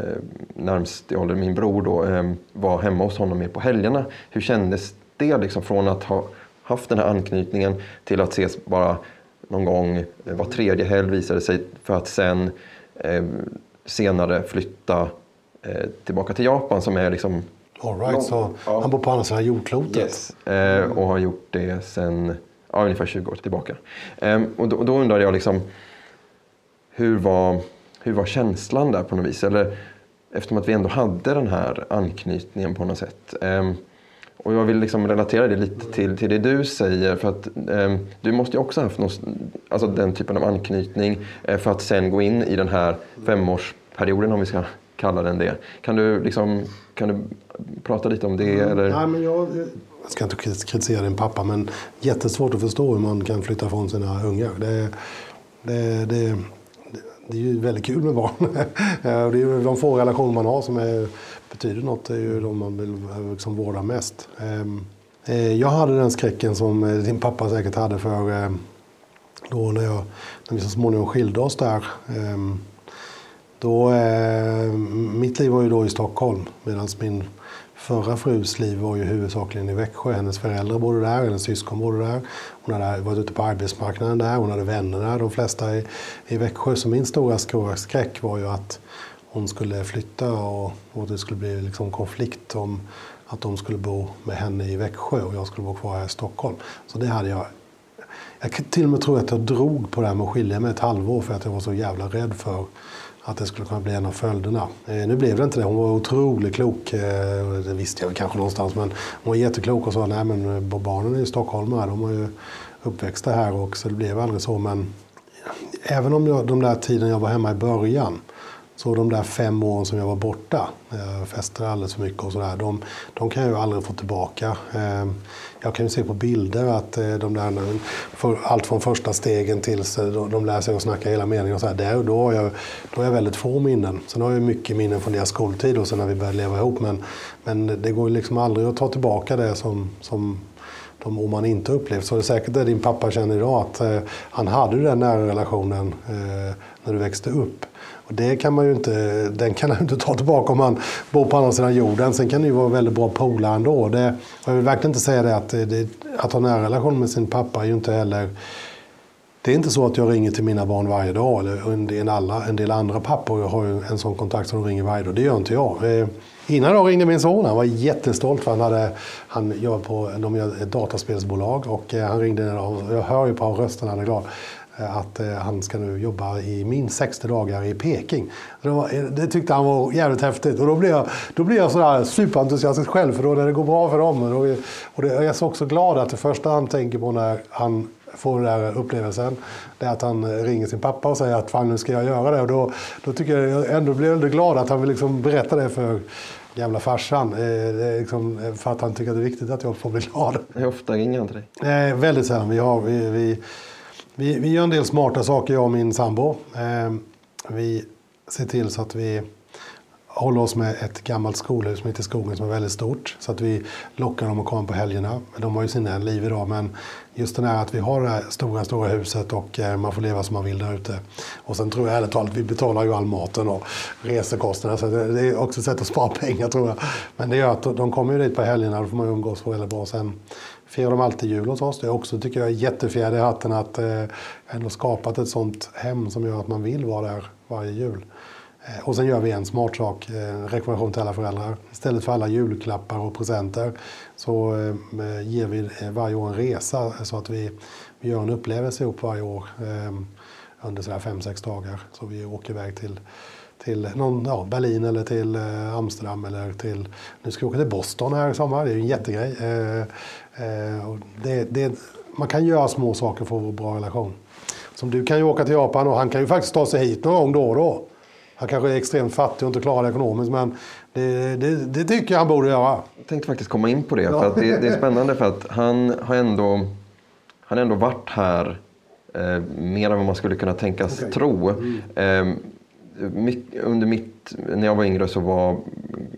närmst i ålder, min bror då, eh, var hemma hos honom mer på helgerna. Hur kändes det liksom från att ha haft den här anknytningen till att ses bara någon gång eh, var tredje helg visade sig för att sen eh, senare flytta eh, tillbaka till Japan som är liksom All right, så ja. han bor på andra sidan jordklotet? Yes. Eh, och har gjort det sen ja, ungefär 20 år tillbaka. Ehm, och, då, och då undrade jag liksom, hur var, hur var känslan där på något vis? Eller, eftersom att vi ändå hade den här anknytningen på något sätt. Ehm, och jag vill liksom relatera det lite till, till det du säger. För att eh, Du måste ju också ha haft någon, alltså den typen av anknytning eh, för att sen gå in i den här femårsperioden om vi ska kalla den det. Kan du, liksom, kan du prata lite om det? Eller? Nej, men jag, jag ska inte kritisera din pappa, men jättesvårt att förstå hur man kan flytta från sina ungar. Det, det, det, det är ju väldigt kul med barn. det är ju de få relationer man har som är, betyder något. Det är ju de man vill liksom vårda mest. Ehm, eh, jag hade den skräcken som eh, din pappa säkert hade för eh, då när, jag, när vi så småningom skilde oss där. Ehm, då, mitt liv var ju då i Stockholm medan min förra frus liv var ju huvudsakligen i Växjö. Hennes föräldrar bodde där, hennes syskon bodde där. Hon hade varit ute på arbetsmarknaden där, hon hade vänner där, de flesta i, i Växjö. Så min stora, skräck var ju att hon skulle flytta och, och det skulle bli liksom konflikt om att de skulle bo med henne i Växjö och jag skulle bo kvar här i Stockholm. Så det hade jag jag kan till och med tro att jag drog på det här med att skilja mig ett halvår för att jag var så jävla rädd för att det skulle kunna bli en av följderna. Eh, nu blev det inte det. Hon var otroligt klok. Eh, det visste jag kanske någonstans. Men hon var jätteklok och sa nej men eh, barnen är ju stockholmare. De var ju uppväxta här och så det blev aldrig så. Men även om jag, de där tiden jag var hemma i början så de där fem åren som jag var borta, eh, jag festade alldeles för mycket och sådär, de, de kan jag ju aldrig få tillbaka. Eh, jag kan ju se på bilder att eh, de där, för allt från första stegen tills de lär sig att snacka hela meningen och så här, där, då, har jag, då har jag väldigt få minnen. Sen har jag mycket minnen från deras skoltid och sen när vi började leva ihop. Men, men det går ju liksom aldrig att ta tillbaka det som, som de år man inte upplevt. Så det är säkert det din pappa känner idag, att eh, han hade den nära relationen eh, när du växte upp. Och det kan man ju inte, den kan han inte ta tillbaka om man bor på andra sidan jorden. Sen kan det ju vara väldigt bra polare ändå. Det, jag vill verkligen inte säga det att, det, att ha nära relation med sin pappa är ju inte heller det är inte så att jag ringer till mina barn varje dag. Eller en, del, alla, en del andra pappor har ju en sån kontakt som de ringer varje dag. Det gör inte jag. Eh, innan jag ringde min son. Han var jättestolt för han, hade, han jobbar på de ett dataspelsbolag. Och eh, han ringde Jag hör ju på rösten han är glad. Eh, att eh, han ska nu jobba i minst 60 dagar i Peking. Det, var, det, tyckte han var jävligt häftigt. Och då blev jag, då blev jag sådär superentusiastisk själv, för då när det går bra för dem. Och, och det, jag är så också glad att det första han tänker på när han får den där upplevelsen, det är att han ringer sin pappa och säger att fan nu ska jag göra det. Och då, då tycker jag, jag ändå blir väldigt glad att han vill liksom berätta det för gamla farsan. Eh, liksom, för att han tycker att det är viktigt att jag får bli glad. Hur ofta ringer han till dig? Eh, väldigt sällan. Vi, har, vi, vi vi, vi gör en del smarta saker, jag och min sambo. Eh, vi ser till så att vi håller oss med ett gammalt skolhus mitt i skogen som är väldigt stort. Så att vi lockar dem att komma på helgerna. De har ju sina liv idag men just det här att vi har det här stora, stora huset och eh, man får leva som man vill där ute. Och sen tror jag ärligt talat, vi betalar ju all maten och resekostnader så det är också ett sätt att spara pengar tror jag. Men det gör att de kommer ju dit på helgerna, då får man umgås väldigt bra. Sen firar de alltid jul hos oss. Det är också, tycker jag, jättefjäder i hatten att eh, ändå skapat ett sånt hem som gör att man vill vara där varje jul. Eh, och sen gör vi en smart sak, en eh, rekommendation till alla föräldrar. Istället för alla julklappar och presenter så eh, ger vi eh, varje år en resa eh, så att vi, vi gör en upplevelse ihop varje år eh, under sådär fem, sex dagar. Så vi åker iväg till till någon, ja, Berlin eller till Amsterdam eller till, nu ska vi åka till Boston här i sommar, det är ju en jättegrej. det, det, man kan göra små saker för att få en bra relation. Som du kan ju åka till Japan och han kan ju faktiskt ta sig hit någon gång då och då. Han kanske är extremt fattig och inte klarar det ekonomiskt men det, det, det tycker jag han borde göra. Jag tänkte faktiskt komma in på det. För det, det, är spännande för att han har ändå, han har ändå varit här eh, mer än vad man skulle kunna tänkas okay. tro. Mm. Eh, mycket, under mitt, när jag var yngre så var,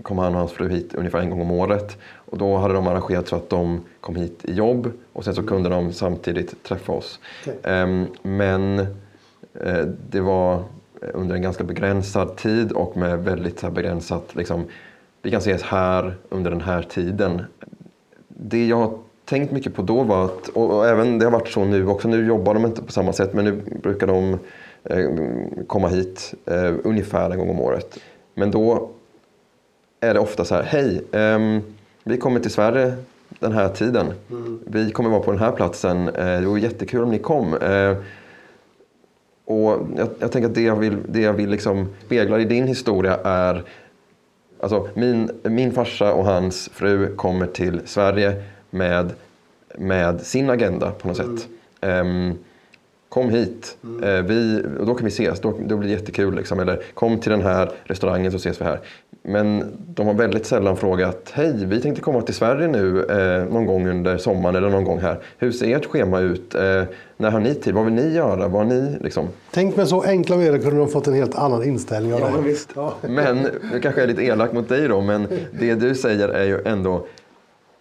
kom han och hans fru hit ungefär en gång om året. Och då hade de arrangerat så att de kom hit i jobb och sen så mm. kunde de samtidigt träffa oss. Okay. Eh, men eh, det var under en ganska begränsad tid och med väldigt så begränsat, liksom, vi kan ses här under den här tiden. Det jag har tänkt mycket på då var att, och även det har varit så nu också, nu jobbar de inte på samma sätt men nu brukar de komma hit eh, ungefär en gång om året. Men då är det ofta så här, hej, eh, vi kommer till Sverige den här tiden. Mm. Vi kommer vara på den här platsen. Eh, det vore jättekul om ni kom. Eh, och jag, jag, tänker att det jag vill, det jag vill liksom spegla i din historia är Alltså min, min farsa och hans fru kommer till Sverige med, med sin agenda på något mm. sätt. Um, kom hit, mm. uh, vi, och då kan vi ses, då, då blir det jättekul. Liksom. Eller kom till den här restaurangen så ses vi här. Men de har väldigt sällan frågat, hej vi tänkte komma till Sverige nu eh, någon gång under sommaren eller någon gång här. Hur ser ert schema ut? Eh, när har ni tid? Vad vill ni göra? Vad ni, liksom? Tänk med så enkla medel kunde de fått en helt annan inställning av ja, det. Visst. Ja. Men, nu kanske jag är lite elak mot dig då, men det du säger är ju ändå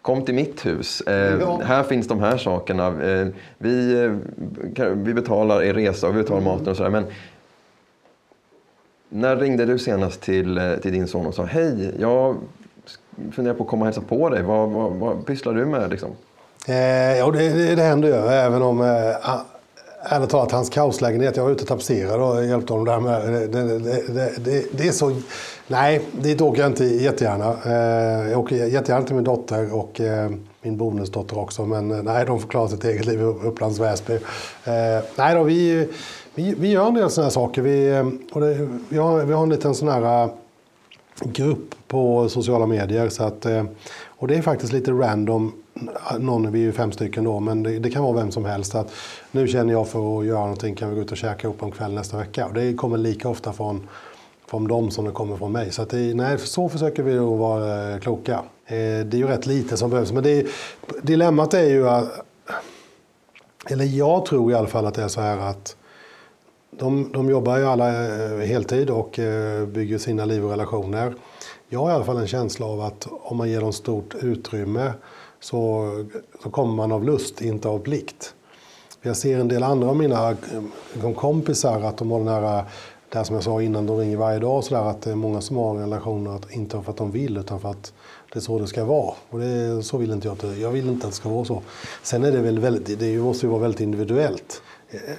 kom till mitt hus. Eh, Ja. Här finns de här sakerna. Eh, vi, eh, kan- vi betalar er resa och vi betalar maten och sådär. Men när ringde du senast till, eh, till din son och sa hej, jag funderar på att komma och hälsa på dig. Vad, vad, vad pysslar du med? Liksom? Eh, ja, det, det, det händer ju. Även om, eh, ärligt talat, hans kaoslägenhet. Jag var ute och tapetserade och hjälpte honom där med. Det, det, det, det, det, är så... Nej, dit åker jag inte jättegärna. Eh, jag åker jättegärna till min dotter och eh, min bonusdotter också. Men eh, nej, de får klara sitt eget liv i Upplands Väsby. Nej då, vi, vi, vi gör en del sådana här saker. Vi, och det, vi, har, vi har en liten sån här... grupp på sociala medier. Så att, och det är faktiskt lite random. Någon, vi är ju fem stycken då, men det, det kan vara vem som helst. Att nu känner jag för att göra någonting, kan vi gå ut och käka ihop en kväll nästa vecka? Och det kommer lika ofta från, från dem som det kommer från mig. Så, att det, nej, så försöker vi då vara eh, kloka. Eh, det är ju rätt lite som behövs. Men det, dilemmat är ju att, eller jag tror i alla fall att det är så här att de, de jobbar ju alla eh, heltid och eh, bygger sina liv och relationer. Jag har i alla fall en känsla av att om man ger dem stort utrymme så, så kommer man av lust, inte av plikt. Jag ser en del andra av mina eh, kompisar att de har den här, det här som jag sa innan, de ringer varje dag och sådär, att det är många som har relationer, att, inte för att de vill utan för att det är så det ska vara. Och det, så vill inte jag. att- Jag vill inte att det ska vara så. Sen är det väl väldigt, det måste ju vara väldigt individuellt.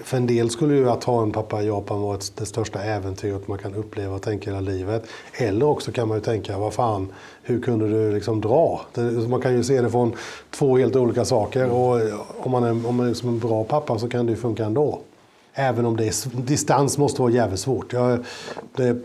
För en del skulle ju att ha en pappa i Japan vara det största äventyret man kan uppleva och tänka hela livet. Eller också kan man ju tänka, vad fan, hur kunde du liksom dra? Man kan ju se det från två helt olika saker. Och om man är, om man är liksom en bra pappa så kan det ju funka ändå. Även om det är, distans måste vara jävligt svårt. Jag, det,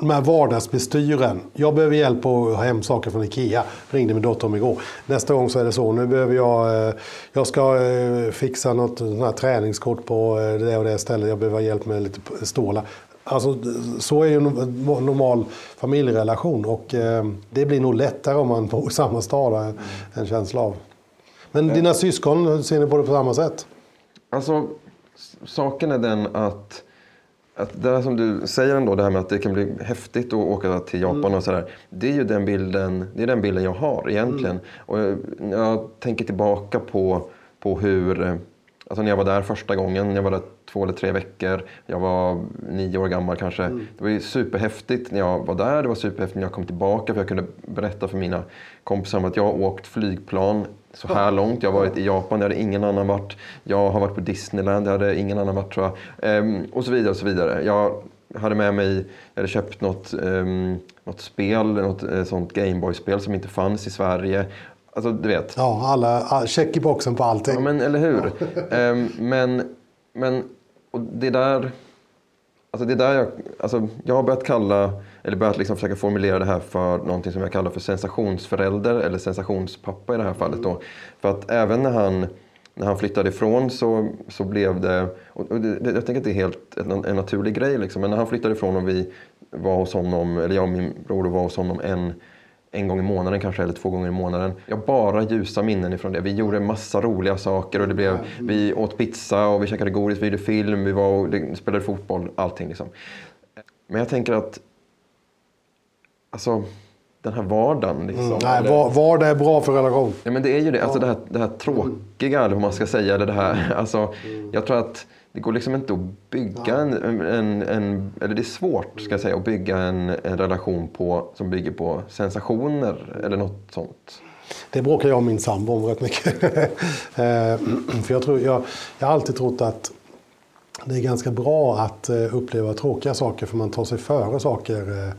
de här vardagsbestyren. Jag behöver hjälp att ha hem saker från Ikea. Ringde min dotter om igår. Nästa gång så är det så. Nu behöver jag, eh, jag ska eh, fixa något sånt här träningskort på eh, det och det stället. Jag behöver hjälp med lite stålar. Alltså, så är ju en normal familjerelation och det blir nog lättare om man bor i samma stad, en känsla av. Men dina syskon, ser ni på det på samma sätt? Alltså, saken är den att, att det som du säger ändå, det här med att det kan bli häftigt att åka till Japan och sådär. Det är ju den bilden, det är den bilden jag har egentligen. Och jag, när jag tänker tillbaka på, på hur, eh, alltså när jag var där första gången, jag var där två eller tre veckor, jag var nio år gammal kanske. Det var ju superhäftigt när jag var där, det var superhäftigt när jag kom tillbaka för jag kunde berätta för mina kompisar om att jag har åkt flygplan så här långt. Jag har varit i Japan, det hade ingen annan varit. Jag har varit på Disneyland, det hade ingen annan varit tror jag. Ehm, och så vidare och så vidare. Jag hade med mig, jag hade köpt något, um, något spel, något eh, sånt Gameboy-spel som inte fanns i Sverige. Alltså du vet. Ja, alla, all, check i boxen på allting. Ja, men eller hur? Ehm, men, men och det där... Alltså det där jag, alltså jag har börjat kalla, eller börjat liksom försöka formulera det här för någonting som jag kallar för sensationsförälder eller sensationspappa i det här fallet. Då. För att även när han, när han flyttade ifrån så, så blev det, och det, det, jag tänker att det är helt en, en naturlig grej liksom, men när han flyttade ifrån och vi var hos honom, eller jag och min bror var hos honom en en gång i månaden kanske, eller två gånger i månaden. Jag har bara ljusa minnen ifrån det. Vi gjorde massa roliga saker och det blev, vi åt pizza och vi käkade godis, vi gjorde film, vi var och spelade fotboll, allting liksom. Men jag tänker att, alltså den här vardagen liksom. Mm, nej, eller- var, var det är bra för relation. Ja, men det är ju det. Alltså det, här, det här tråkiga, eller vad man ska säga. Eller det här, alltså, Jag tror att det går liksom inte att bygga en, en, en... Eller det är svårt, ska jag säga, att bygga en, en relation på, som bygger på sensationer eller något sånt. Det bråkar jag och min sambo om rätt mycket. Eh, För jag, tror, jag, jag har alltid trott att det är ganska bra att eh, uppleva tråkiga saker för man tar sig före saker.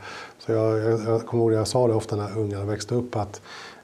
Så jag, jag, jag kommer ihåg att jag sa det ofta när ungarna växte upp att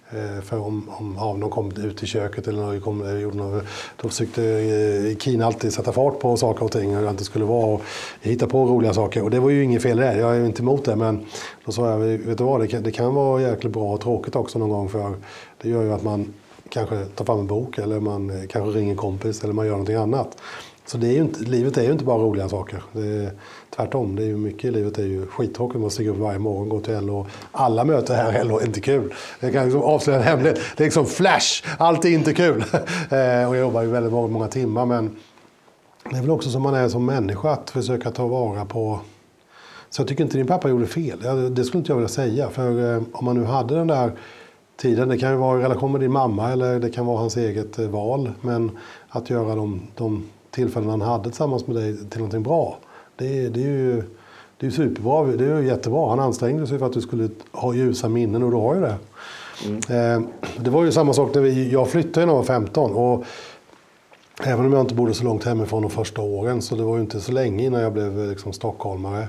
eh, för om, om ja, någon kom ut i köket eller någon kom, eh, gjorde något, då försökte eh, Kina alltid sätta fart på saker och ting hur det inte skulle vara och hitta på roliga saker. Och det var ju inget fel i det, jag är inte emot det men då sa jag, vet du vad, det kan, det kan vara jäkligt bra och tråkigt också någon gång för det gör ju att man kanske tar fram en bok eller man kanske ringer en kompis eller man gör någonting annat. Så det är ju inte, livet är ju inte bara roliga saker. Det är, tvärtom, det är ju mycket i livet är ju skittråkigt. Man stiger upp varje morgon, går till LO. Alla möten här i LO är inte kul. Jag kan liksom avslöja en hemlighet. Det är liksom flash, allt är inte kul. Eh, och jag jobbar ju väldigt många, många timmar men det är väl också som man är som människa att försöka ta vara på så jag tycker inte din pappa gjorde fel. Det skulle inte jag vilja säga. För eh, om man nu hade den där tiden. Det kan ju vara i relation med din mamma eller det kan vara hans eget eh, val. Men att göra de, de tillfällen han hade tillsammans med dig till någonting bra. Det, det är ju det är superbra. Det är ju jättebra. Han ansträngde sig för att du skulle ha ljusa minnen och du har ju det. Mm. det var ju samma sak när vi, jag flyttade när jag var 15. Och även om jag inte bodde så långt hemifrån de första åren så det var ju inte så länge innan jag blev liksom stockholmare.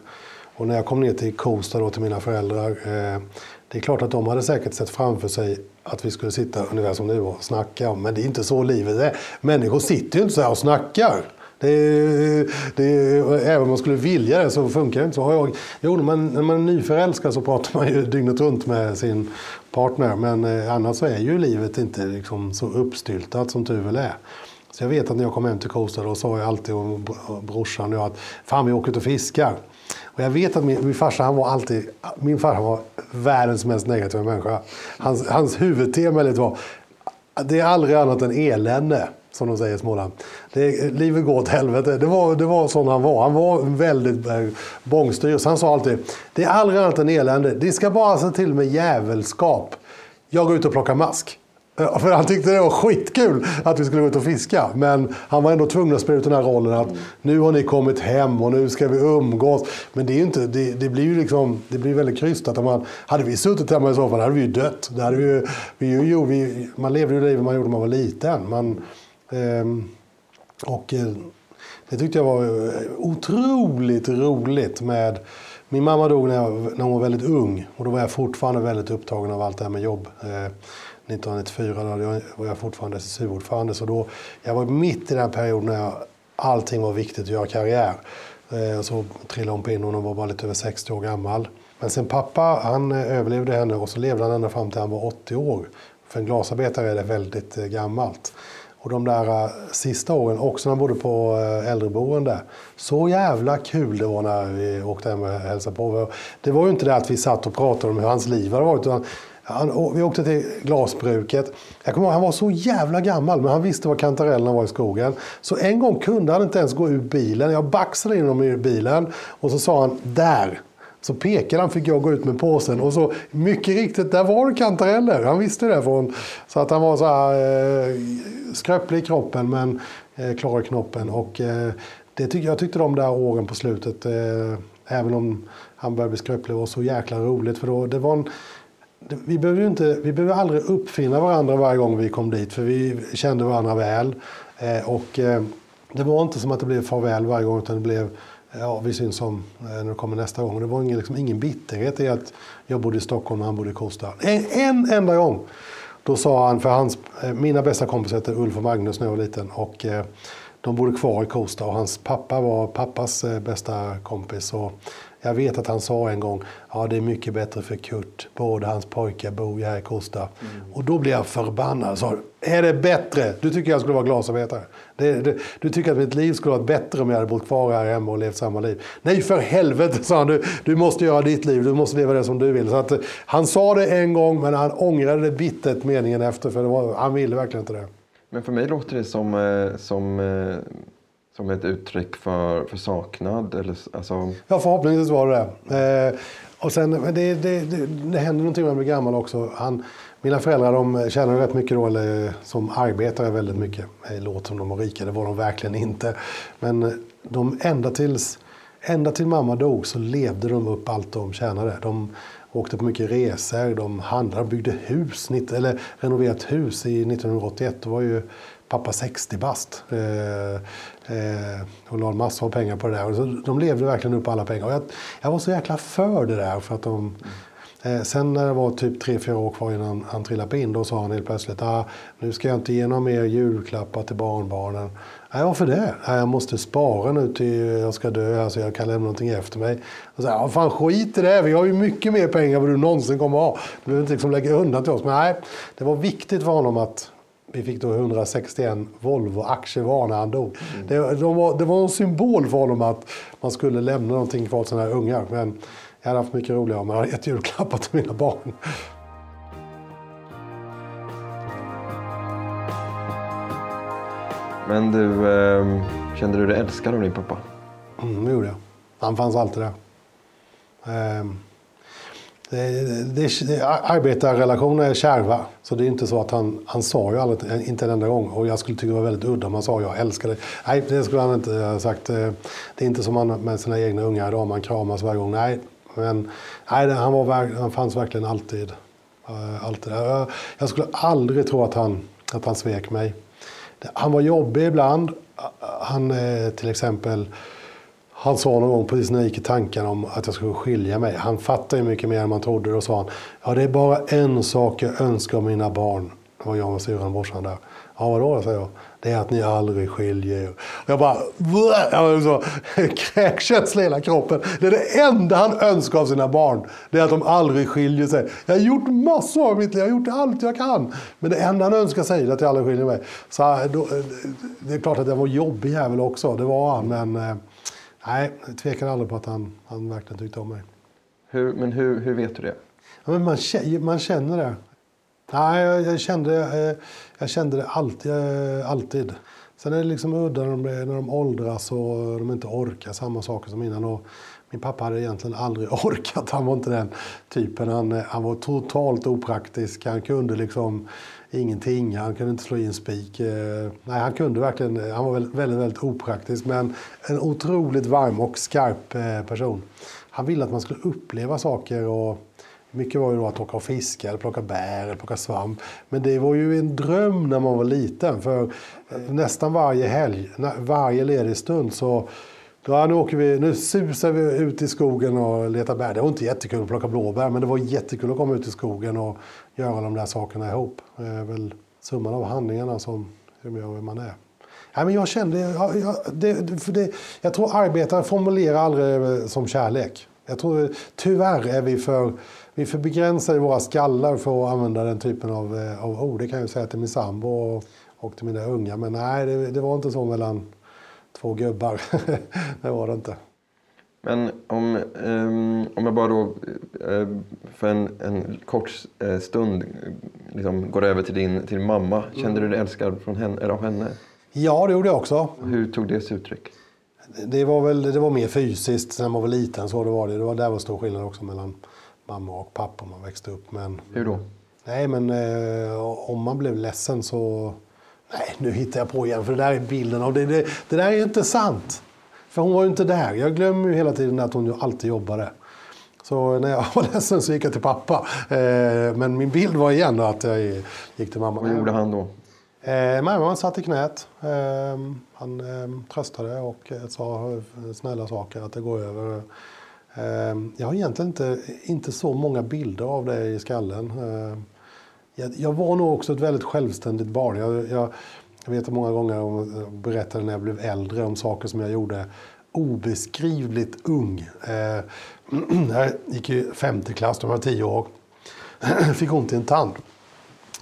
Och när jag kom ner till Kosta då till mina föräldrar. Eh, det är klart att de hade säkert sett framför sig att vi skulle sitta ungefär som nu och snacka. Men det är inte så livet är. Människor sitter ju inte så här och snackar. Det, det, även om man skulle vilja det så funkar det inte så. Jag, jo, när man, när man är nyförälskad så pratar man ju dygnet runt med sin partner. Men eh, annars så är ju livet inte liksom så uppstyltat som tur väl är. Så jag vet att när jag kom hem till Kosta då sa jag alltid om brorsan och jag att fan vi åker ut och fiskar. Och jag vet att min, min farsa han var alltid, min farsa var världens mest negativa människa. Hans, hans huvudtema var, det är aldrig annat än elände som de säger i Småland. Det, eh, livet går åt helvete. Det var, det var sån han var. Han var väldigt eh, bångstyrig. Han sa alltid, det är aldrig annat än elände. Det ska bara se till med jävelskap. Jag går ut och plockar mask. Eh, för han tyckte det var skitkul att vi skulle gå ut och fiska. Men han var ändå tvungen att spela ut den här rollen att nu har ni kommit hem och nu ska vi umgås. Men det, är inte, det, det blir ju liksom, det blir väldigt krystat. Man, hade vi suttit hemma i soffan hade vi ju dött. Det hade vi, vi, jo, vi, man levde ju livet man gjorde när man var liten. Man, Ehm, och eh, det tyckte jag var eh, otroligt roligt med min mamma dog när, jag, när hon var väldigt ung och då var jag fortfarande väldigt upptagen av allt det här med jobb. Eh, 1994 då var jag fortfarande SSU-ordförande så då, jag var mitt i den perioden när jag, allting var viktigt att göra karriär. Så trillade hon på in och hon var bara lite över 60 år gammal. Men sen pappa, han överlevde henne och så levde han ända fram till han var 80 år. För en glasarbetare är det väldigt gammalt. Och de där uh, sista åren, också när man bodde på eh, uh, äldreboende. Så jävla kul det var när vi åkte hem och hälsade på. Det var ju inte det att vi satt och pratade om hur hans liv hade varit. Utan han, vi åkte till glasbruket. Jag kommer ihåg, han var så jävla gammal, men han visste var kantarellerna var i skogen. Så en gång kunde han inte ens gå ur bilen. Jag baxade in honom ur bilen och så sa han, där så pekade han, fick jag gå ut med påsen och så mycket riktigt, där var det kantareller. Han visste det. Från, så att han var så här eh, skröplig i kroppen men eh, klar i knoppen. Och eh, det tyck, jag tyckte de där åren på slutet, eh, även om han började bli skröplig, var så jäkla roligt. För då, det var en, det, vi behövde inte, vi behövde aldrig uppfinna varandra varje gång vi kom dit för vi kände varandra väl. Eh, och eh, det var inte som att det blev farväl varje gång utan det blev ja, vi syns om när du kommer nästa gång. Det var ingen, liksom, ingen bitterhet i att jag bodde i Stockholm och han bodde i Kosta. En, en enda gång! Då sa han, för hans, eh, mina bästa kompisar heter Ulf och Magnus när jag var liten. Och, eh, de bodde kvar i Kosta och hans pappa var pappas eh, bästa kompis. Och jag vet att han sa en gång, ja det är mycket bättre för Kurt, båda hans pojkar bor ju här i Kosta. Mm. Och då blev jag förbannad. Sa, är det bättre? Du tycker jag skulle vara glasarbetare? Det, det, du tycker att mitt liv skulle varit bättre om jag hade bott kvar här hemma och levt samma liv? Nej för helvete, sa han. Du, du måste göra ditt liv, du måste leva det som du vill. Så att, han sa det en gång, men han ångrade det bittert meningen efter. För var, han ville verkligen inte det. Men för mig låter det som, eh, som eh, som ett uttryck för, för saknad? Eller, alltså... Ja, förhoppningsvis var det det. Eh, och sen, det, det, det, det händer någonting när man blir gammal också. Han, mina föräldrar de tjänade rätt mycket då, eller som arbetare väldigt mycket. Det låter som de var rika, det var de verkligen inte. Men de, ända, tills, ända till mamma dog så levde de upp allt de tjänade. De åkte på mycket resor, de handlade, byggde hus, eller renoverat hus i 1981. Det var ju pappa 60 bast. Eh, eh, och la massor av pengar på det där. Och så, de levde verkligen upp alla pengar. Och jag, jag var så jäkla för det där. För att de, eh, sen när det var typ 3-4 år kvar innan han trillade in, då sa han helt plötsligt ah, nu ska jag inte ge några mer julklappar till barnbarnen. Nej, varför det? Nej, jag måste spara nu till jag ska dö, så jag kan lämna någonting efter mig. Och så här, fan skit i det, vi har ju mycket mer pengar än vad du någonsin kommer att ha. Du behöver inte liksom lägga undan till oss. Men nej, det var viktigt för honom att vi fick då 161 Volvo-aktier var när han dog. Mm. Det, de var, det var en symbol för honom att man skulle lämna någonting kvar till sina ungar. Men jag hade haft mycket roligare om jag hade gett julklappar till mina barn. Men du, eh, kände du dig älskad av din pappa? Mm, det gjorde jag. Han fanns alltid där. Det, det, det, arbetarrelationer är kärva. Så det är inte så att han, han sa ju aldrig, inte en enda gång. Och jag skulle tycka det var väldigt udda om han sa jag älskar dig. Nej, det skulle han inte ha sagt. Eh, det är inte som han med sina egna ungar idag, man kramas varje gång. Nej, men nej, han, var, han fanns verkligen alltid. Eh, alltid. Jag skulle aldrig tro att han, att han svek mig. Han var jobbig ibland. Eh, han till exempel han sa någon gång precis när jag gick i tanken om att jag skulle skilja mig. Han fattade ju mycket mer än man trodde. Då sa han, ja det är bara en sak jag önskar av mina barn. Det var jag och syrran och brorsan där. Ja vadå, säger jag. Det är att ni aldrig skiljer er. Och jag bara, jag så kräkkänsla i hela kroppen. Det är det enda han önskar av sina barn. Det är att de aldrig skiljer sig. Jag har gjort massor av mitt liv, jag har gjort allt jag kan. Men det enda han önskar sig är att jag aldrig skiljer mig. Så eh, då, eh, det är klart att jag var jobbig jävel också, det var han. Men eh, Nej, jag tvekar aldrig på att han, han verkligen tyckte om mig. Hur, men hur, hur vet du det? Ja, men man, man känner det. Nej, jag, jag, kände, jag, jag kände det alltid, alltid. Sen är det liksom udda när de, när de åldras och de inte orkar samma saker som innan. Och min pappa hade egentligen aldrig orkat. Han var inte den typen. Han, han var totalt opraktisk. Han kunde liksom ingenting. Han kunde inte slå i en spik. Eh, nej, han kunde verkligen. Han var väldigt, väldigt, opraktisk. Men en otroligt varm och skarp eh, person. Han ville att man skulle uppleva saker. och mycket var ju då att åka och fiska, eller plocka bär eller plocka svamp. Men det var ju en dröm när man var liten. För eh, nästan varje helg, varje ledig stund så Ja, nu, åker vi, nu susar vi ut i skogen och letar bär. Det var inte jättekul att plocka blåbär, men det var jättekul att komma ut i skogen och göra de där sakerna ihop. Det är väl summan av handlingarna som gör vem man är. Ja, men jag kände, jag, jag, det, för det, jag tror arbetare formulerar aldrig som kärlek. Jag tror tyvärr är vi för, vi är för begränsade i våra skallar för att använda den typen av, eh, av ord. Det kan jag säga till min sambo och, och till mina unga. Men nej, det, det var inte så mellan två gubbar. det var det inte. Men om, um, om jag bara då uh, för en, en kort uh, stund liksom går över till din till mamma. Kände du dig älskad från henne, eller av henne? Ja, det gjorde jag också. Hur tog det sig uttryck? Det var, väl, det var mer fysiskt när man var liten. Så det var det. det var, där var stor skillnad också mellan mamma och pappa man växte upp. Men, Hur då? Nej, men uh, om man blev ledsen så Nej, nu hittar jag på igen, för det där är bilden av det. Det, det där är inte sant. För hon var ju inte där. Jag glömmer ju hela tiden att hon ju alltid jobbade. Så när jag var ledsen så gick jag till pappa. Eh, men min bild var igen att jag gick till mamma. Vad gjorde han då? Eh, mamma satt i knät. Eh, han eh, tröstade och sa snälla saker, att det går över. Eh, jag har egentligen inte, inte så många bilder av det i skallen. Jag, jag, var nog också ett väldigt självständigt barn. Jag, jag, jag vet många gånger om, berättade när jag blev äldre om saker som jag gjorde obeskrivligt ung. Eh, jag gick i femte klass, då var jag tio år. Fick ont i en tand.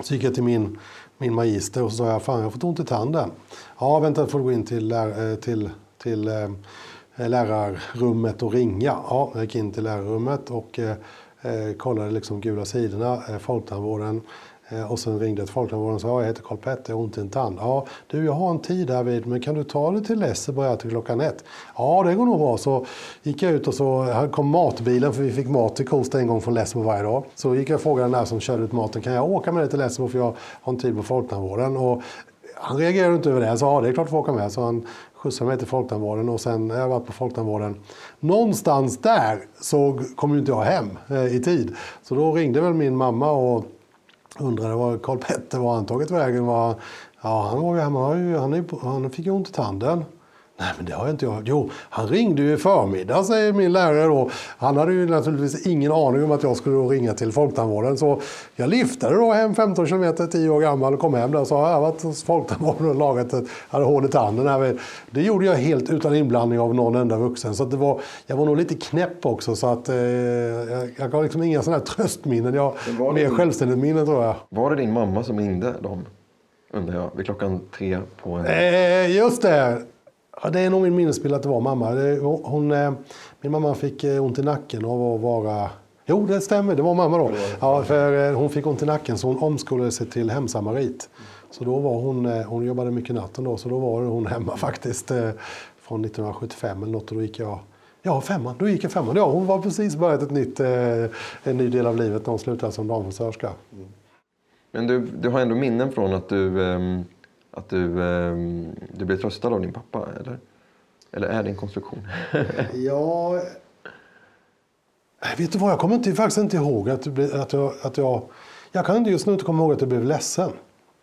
Så gick jag till min, min magister och så sa jag, fan jag har fått ont i tanden. Ja, vänta, får du gå in till, lär, eh, till, till eh, lärarrummet och ringa. Ja, jag gick in till lärarrummet och eh, eh, kollade liksom gula sidorna, eh, Folktandvården. Eh, och sen ringde ett folktandvården och sa jag heter Karl Petter, jag har ont i en tand. Ja, du jag har en tid här vid, men kan du ta det till Lessebo till klockan ett? Ja, det går nog bra. Så gick jag ut och så kom matbilen, för vi fick mat till Kosta en gång från Lessebo varje dag. Så gick jag och frågade den där som körde ut maten, kan jag åka med dig till Lessebo för jag har en tid på Folktandvården? Och han reagerade inte över det. Han sa ja, det är klart du får åka med. Så han skjutsade mig till Folktandvården och sen när jag varit på Folktandvården. Någonstans där så kom ju inte jag hem eh, i tid. Så då ringde väl min mamma och undrade var Karl Petter var han tagit vägen. Var, ja, han var ju hemma, han, han fick ju ont i tanden. Nej, men det har jag inte jag. Jo, han ringde ju i förmiddag, säger min lärare då. Han hade ju naturligtvis ingen aning om att jag skulle ringa till Folktandvården. Så jag liftade då hem 15 kilometer, 10 år gammal, och kom hem där och sa att jag har varit hos Folktandvården och lagat ett, hade hål i tanden. Det gjorde jag helt utan inblandning av någon enda vuxen. Så det var, jag var nog lite knäpp också. Så att, eh, jag, har liksom inga sådana här tröstminnen. Jag har mer självständigt minne tror jag. Var det din mamma som ringde dem? Undrar jag, vid klockan tre på en... Eh, just det! Ja, det är nog min minnesbild att det var mamma. Hon, eh, min mamma fick eh, ont i nacken av att vara... Jo, det stämmer. Det var mamma då. Ja, för eh, hon fick ont i nacken så hon omskolade sig till hemsamarit. Så då var hon, hon jobbade mycket natten då, så då var hon hemma faktiskt. Från 1975 eller något och då gick jag, Ja, femman. Då gick jag femman. Ja, hon var precis börjat ett nytt, en ny del av livet när hon slutade som damfrisörska. Mm. Men du, du har ändå minnen från att du, um, att du, eh, du blev tröstad av din pappa, eller? Eller är det en konstruktion? ja... Vet du vad, jag kommer inte, faktiskt inte ihåg att, att, jag, att jag... Jag kan just nu inte komma ihåg att jag blev ledsen.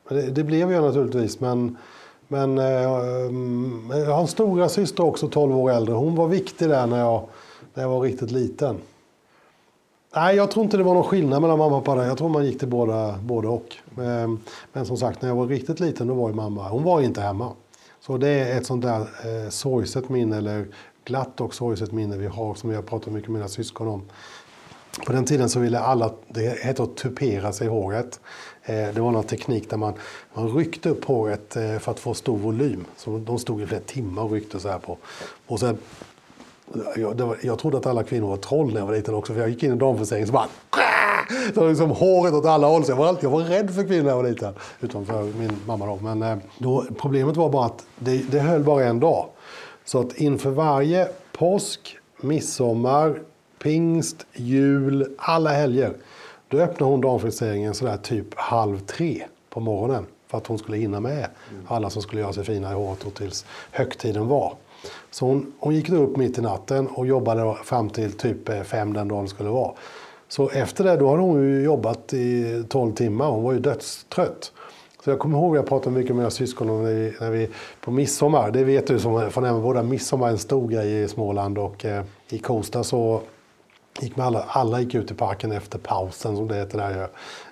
Det, det blev jag naturligtvis, men... Men eh, jag har en stora syster också, 12 år äldre. Hon var viktig där när jag, när jag var riktigt liten. Nej, jag tror inte det var någon skillnad mellan mamma och pappa. Jag tror man gick till båda, både och. Men, men som sagt, när jag var riktigt liten då var ju mamma, hon var inte hemma. Så det är ett sånt där eh, sorgset minne, eller glatt och sorgset minne vi har, som jag pratat mycket med mina syskon om. På den tiden så ville alla, det hette att tupera sig håret. Eh, det var någon teknik där man, man ryckte upp håret eh, för att få stor volym. Så de stod i flera timmar och ryckte så här på. Och sen, jag, var, jag trodde att alla kvinnor var troll när jag var liten också, för jag gick in i damfriseringen så bara det var liksom håret åt alla håll. Så jag, var alltid, jag var rädd för kvinnor när jag var liten. Utom för min mamma då. Men eh, då, problemet var bara att det, det höll bara en dag. Så att inför varje påsk, midsommar, pingst, jul, alla helger. Då öppnade hon damfriseringen sådär typ halv tre på morgonen. För att hon skulle hinna med alla som skulle göra sig fina i håret och tills högtiden var. Så hon, hon gick upp mitt i natten och jobbade fram till typ eh, fem den dagen skulle vara. Så efter det då hade hon ju jobbat i 12 timmar. Hon var ju dödstrött. Så jag kommer ihåg att jag pratade mycket med mina syskon om när vi, när vi på midsommar. Det vet du som från Emmaboda, båda. Midsommar är en stor grej i Småland och eh, i Kosta så gick med alla, alla gick ut i parken efter pausen som det heter där.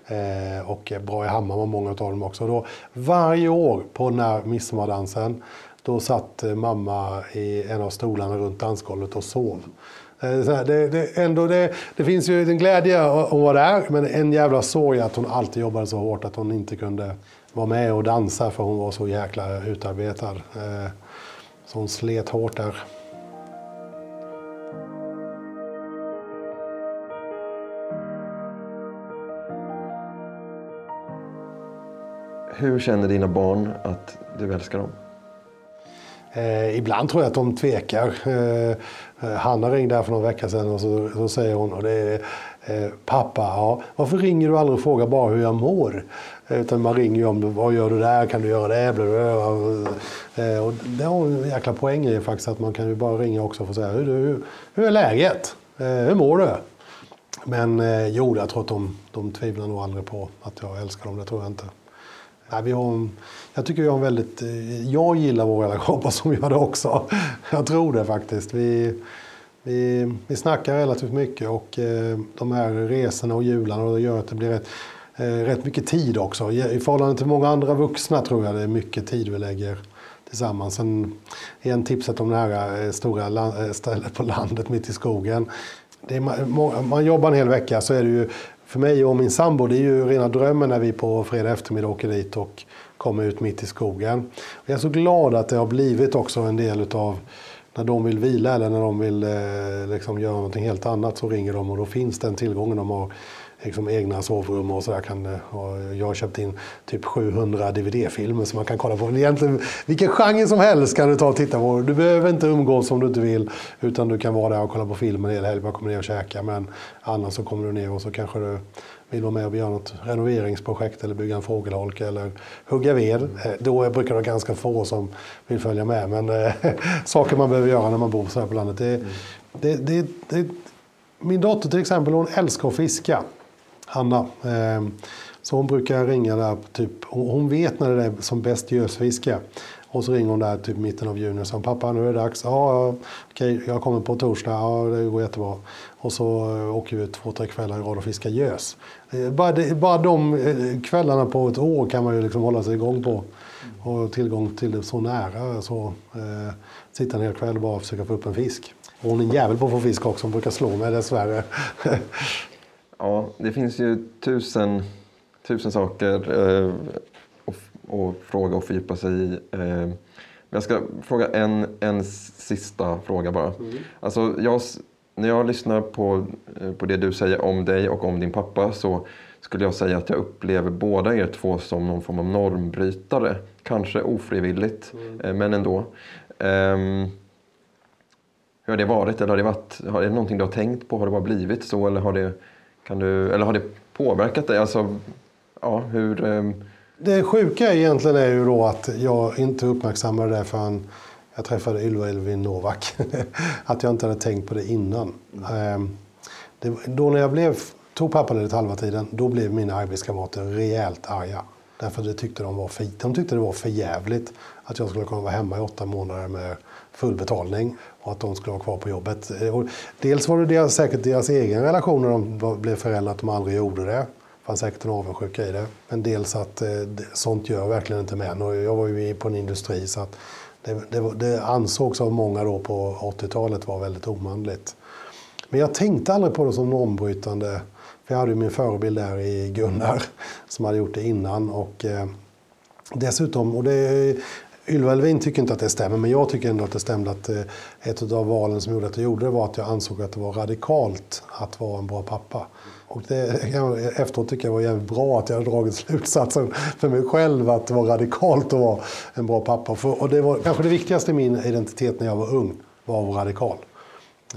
Eh, och Bra i Hammar var många av dem också. Då, varje år på den här midsommardansen då satt eh, mamma i en av stolarna runt dansgolvet och sov. Eh, det, det, ändå, det, det, finns ju en glädje att vara där, men en jävla sorg att hon alltid jobbade så hårt att hon inte kunde vara med och dansa för hon var så jäkla utarbetad. Eh, så hon slet hårt där. Hur känner dina barn att du älskar dem? Eh, ibland tror jag att de tvekar. Eh, eh Hanna ringde här för någon vecka sedan och så, så säger hon och det är, eh, Pappa, ja, varför ringer du aldrig och frågar bara hur jag mår? Eh, utan man ringer ju om vad gör du där, kan du göra det? Blablabla. Eh, och det har en jäkla poäng i faktiskt att man kan ju bara ringa också och säga hur, hur, hur är läget? hur mår du? Men jo, jag tror att de, de tvivlar nog aldrig på att jag älskar dem, det tror jag inte. Nej, vi har, jag tycker vi har en väldigt... Eh, jag gillar vår relation, hoppas som gör det också. Jag tror det faktiskt. Vi, vi, vi snackar relativt mycket och eh, de här resorna och jularna gör att det blir rätt, eh, rätt mycket tid också. I förhållande till många andra vuxna tror jag det är mycket tid vi lägger tillsammans. Sen igen tipset om det här stora stället på landet mitt i skogen. Är, man jobbar en hel vecka så är det ju för mig och min sambo, det är ju rena drömmen när vi på fredag eftermiddag åker dit och kommer ut mitt i skogen. Jag är så glad att det har blivit också en del utav när de vill vila eller när de vill eh, liksom göra någonting helt annat så ringer de och då finns den tillgången. De har liksom egna sovrum och sådär. Eh, jag har köpt in typ 700 DVD-filmer som man kan kolla på. Egentligen, vilken genre som helst kan du ta och titta på. Du behöver inte umgås om du inte vill. Utan du kan vara där och kolla på filmen hela helgen. Bara kommer ner och käka. Men annars så kommer du ner och så kanske du vill vara med och göra något renoveringsprojekt eller bygga en fågelholk eller hugga ved. Eh, då brukar det vara ganska få som vill följa med. Men eh, saker man behöver göra när man bor så här på landet. Det, mm. det, det, det, min dotter till exempel, hon älskar att fiska. Hanna. Ehm, så hon brukar ringa där, typ, hon vet när det är som bäst gösfiske. Och så ringer hon där typ mitten av juni och säger pappa nu är det dags. Ja, okej, jag kommer på torsdag. Ja, det går jättebra. Och så eh, åker vi två, tre kvällar i rad och fiskar gös. Eh, bara, det, bara de eh, kvällarna på ett år kan man ju liksom hålla sig igång på. Och tillgång till det så nära. Så, eh, sitta en hel kväll och bara försöka få upp en fisk. Och hon är en jävel på att få fisk också. Hon brukar slå mig dessvärre. Ja, det finns ju tusen, tusen saker eh, att fråga och fördjupa sig i. Eh, jag ska fråga en, en sista fråga bara. Mm. Alltså, jag, när jag lyssnar på, eh, på det du säger om dig och om din pappa så skulle jag säga att jag upplever båda er två som någon form av normbrytare. Kanske ofrivilligt, mm. Eh, men ändå. Um, hur har det varit? Eller har det, varit, har det någonting du har tänkt på? Har det bara blivit så? Eller har det, kan du, eller har det påverkat dig? Alltså, ja, hur... Eh... Det sjuka egentligen är ju då att jag inte uppmärksammade det förrän jag träffade Ylva Elvin Novak. att jag inte hade tänkt på det innan. Mm. Det, då när jag blev, tog pappaledigt halva tiden, då blev mina arbetskamrater rejält arga. Därför det tyckte de, var för, de tyckte det var för jävligt att jag skulle kunna vara hemma i åtta månader med full betalning och att de skulle vara kvar på jobbet. Och dels var det deras, säkert deras egen relation när de blev föräldrar att de aldrig gjorde det. Det fanns säkert en avundsjuka i det. Men dels att eh, sånt gör verkligen inte män. Och jag var ju på en industri så att det, det, det ansågs av många då på 80-talet vara väldigt omanligt. Men jag tänkte aldrig på det som normbrytande. För jag hade ju min förebild där i Gunnar som hade gjort det innan. Och, eh, dessutom, och det, Ylva Elvin tycker inte att det stämmer, men jag tycker ändå att det stämde att eh, ett av valen som gjorde att jag gjorde det var att jag ansåg att det var radikalt att vara en bra pappa. Och det, efteråt tycker jag var jävligt bra att jag hade dragit slutsatsen för mig själv att det var radikalt att vara en bra pappa. För, och det var kanske det viktigaste i min identitet när jag var ung, var att vara radikal.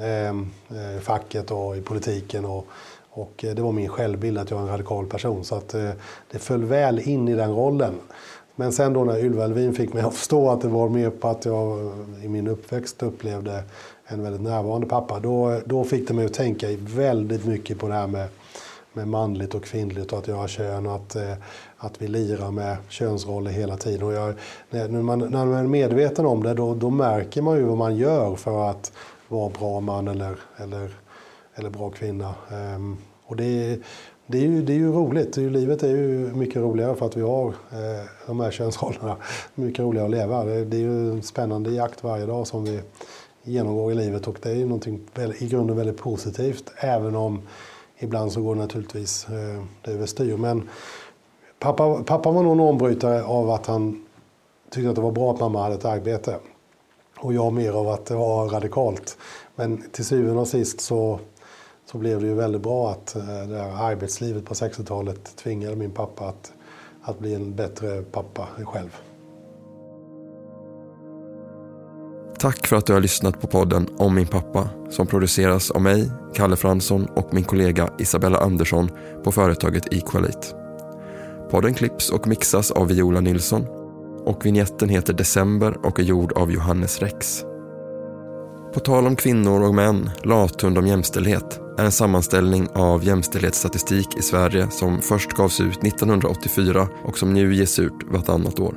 Ehm, eh, I facket och i politiken. Och, och eh, det var min självbild att jag är en radikal person. Så att eh, det föll väl in i den rollen. Men sen då när Ylva Elvin fick mig att förstå att det var mer på att jag eh, i min uppväxt upplevde en väldigt närvarande pappa. Då, då fick det mig att tänka väldigt mycket på det här med, med manligt och kvinnligt och att göra kön och att, eh, att vi lirar med könsroller hela tiden. Och jag, när, man, när man är medveten om det då, då märker man ju vad man gör för att vara bra man eller, eller, eller bra kvinna. Ehm, och det, det är, ju, det är ju roligt. Det är ju, livet är ju mycket roligare för att vi har eh, de här könsrollerna. Mycket roligare att leva. Det, det är ju en spännande jakt varje dag som vi genomgår i livet och det är ju någonting i grunden väldigt positivt. Även om ibland så går det naturligtvis eh, det överstyr. Men pappa, pappa var nog en ombrytare av att han tyckte att det var bra att mamma hade ett arbete. Och jag mer av att det var radikalt. Men till syvende och sist så så blev det ju väldigt bra att eh, det här arbetslivet på 60-talet tvingade min pappa att, att bli en bättre pappa själv. Tack för att du har lyssnat på podden Om min pappa som produceras av mig, Kalle Fransson och min kollega Isabella Andersson på företaget Equalite. Podden klipps och mixas av Viola Nilsson och vignetten heter December och är gjord av Johannes Rex. På tal om kvinnor och män, lathund om jämställdhet är en sammanställning av jämställdhetsstatistik i Sverige som först gavs ut 1984 och som nu ges ut vartannat år.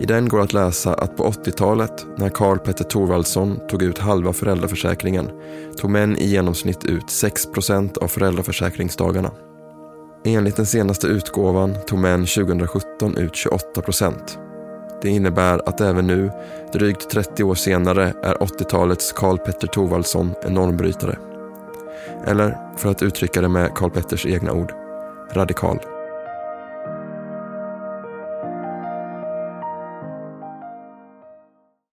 I den går att läsa att på 80-talet, när Karl Petter Thorvaldsson tog ut halva föräldraförsäkringen, tog män i genomsnitt ut 6% av föräldraförsäkringsdagarna. Enligt den senaste utgåvan tog män 2017 ut 28% det innebär att även nu, drygt 30 år senare, är 80-talets Karl Petter Thorvaldsson en normbrytare. Eller, för att uttrycka det med Karl Petters egna ord, radikal.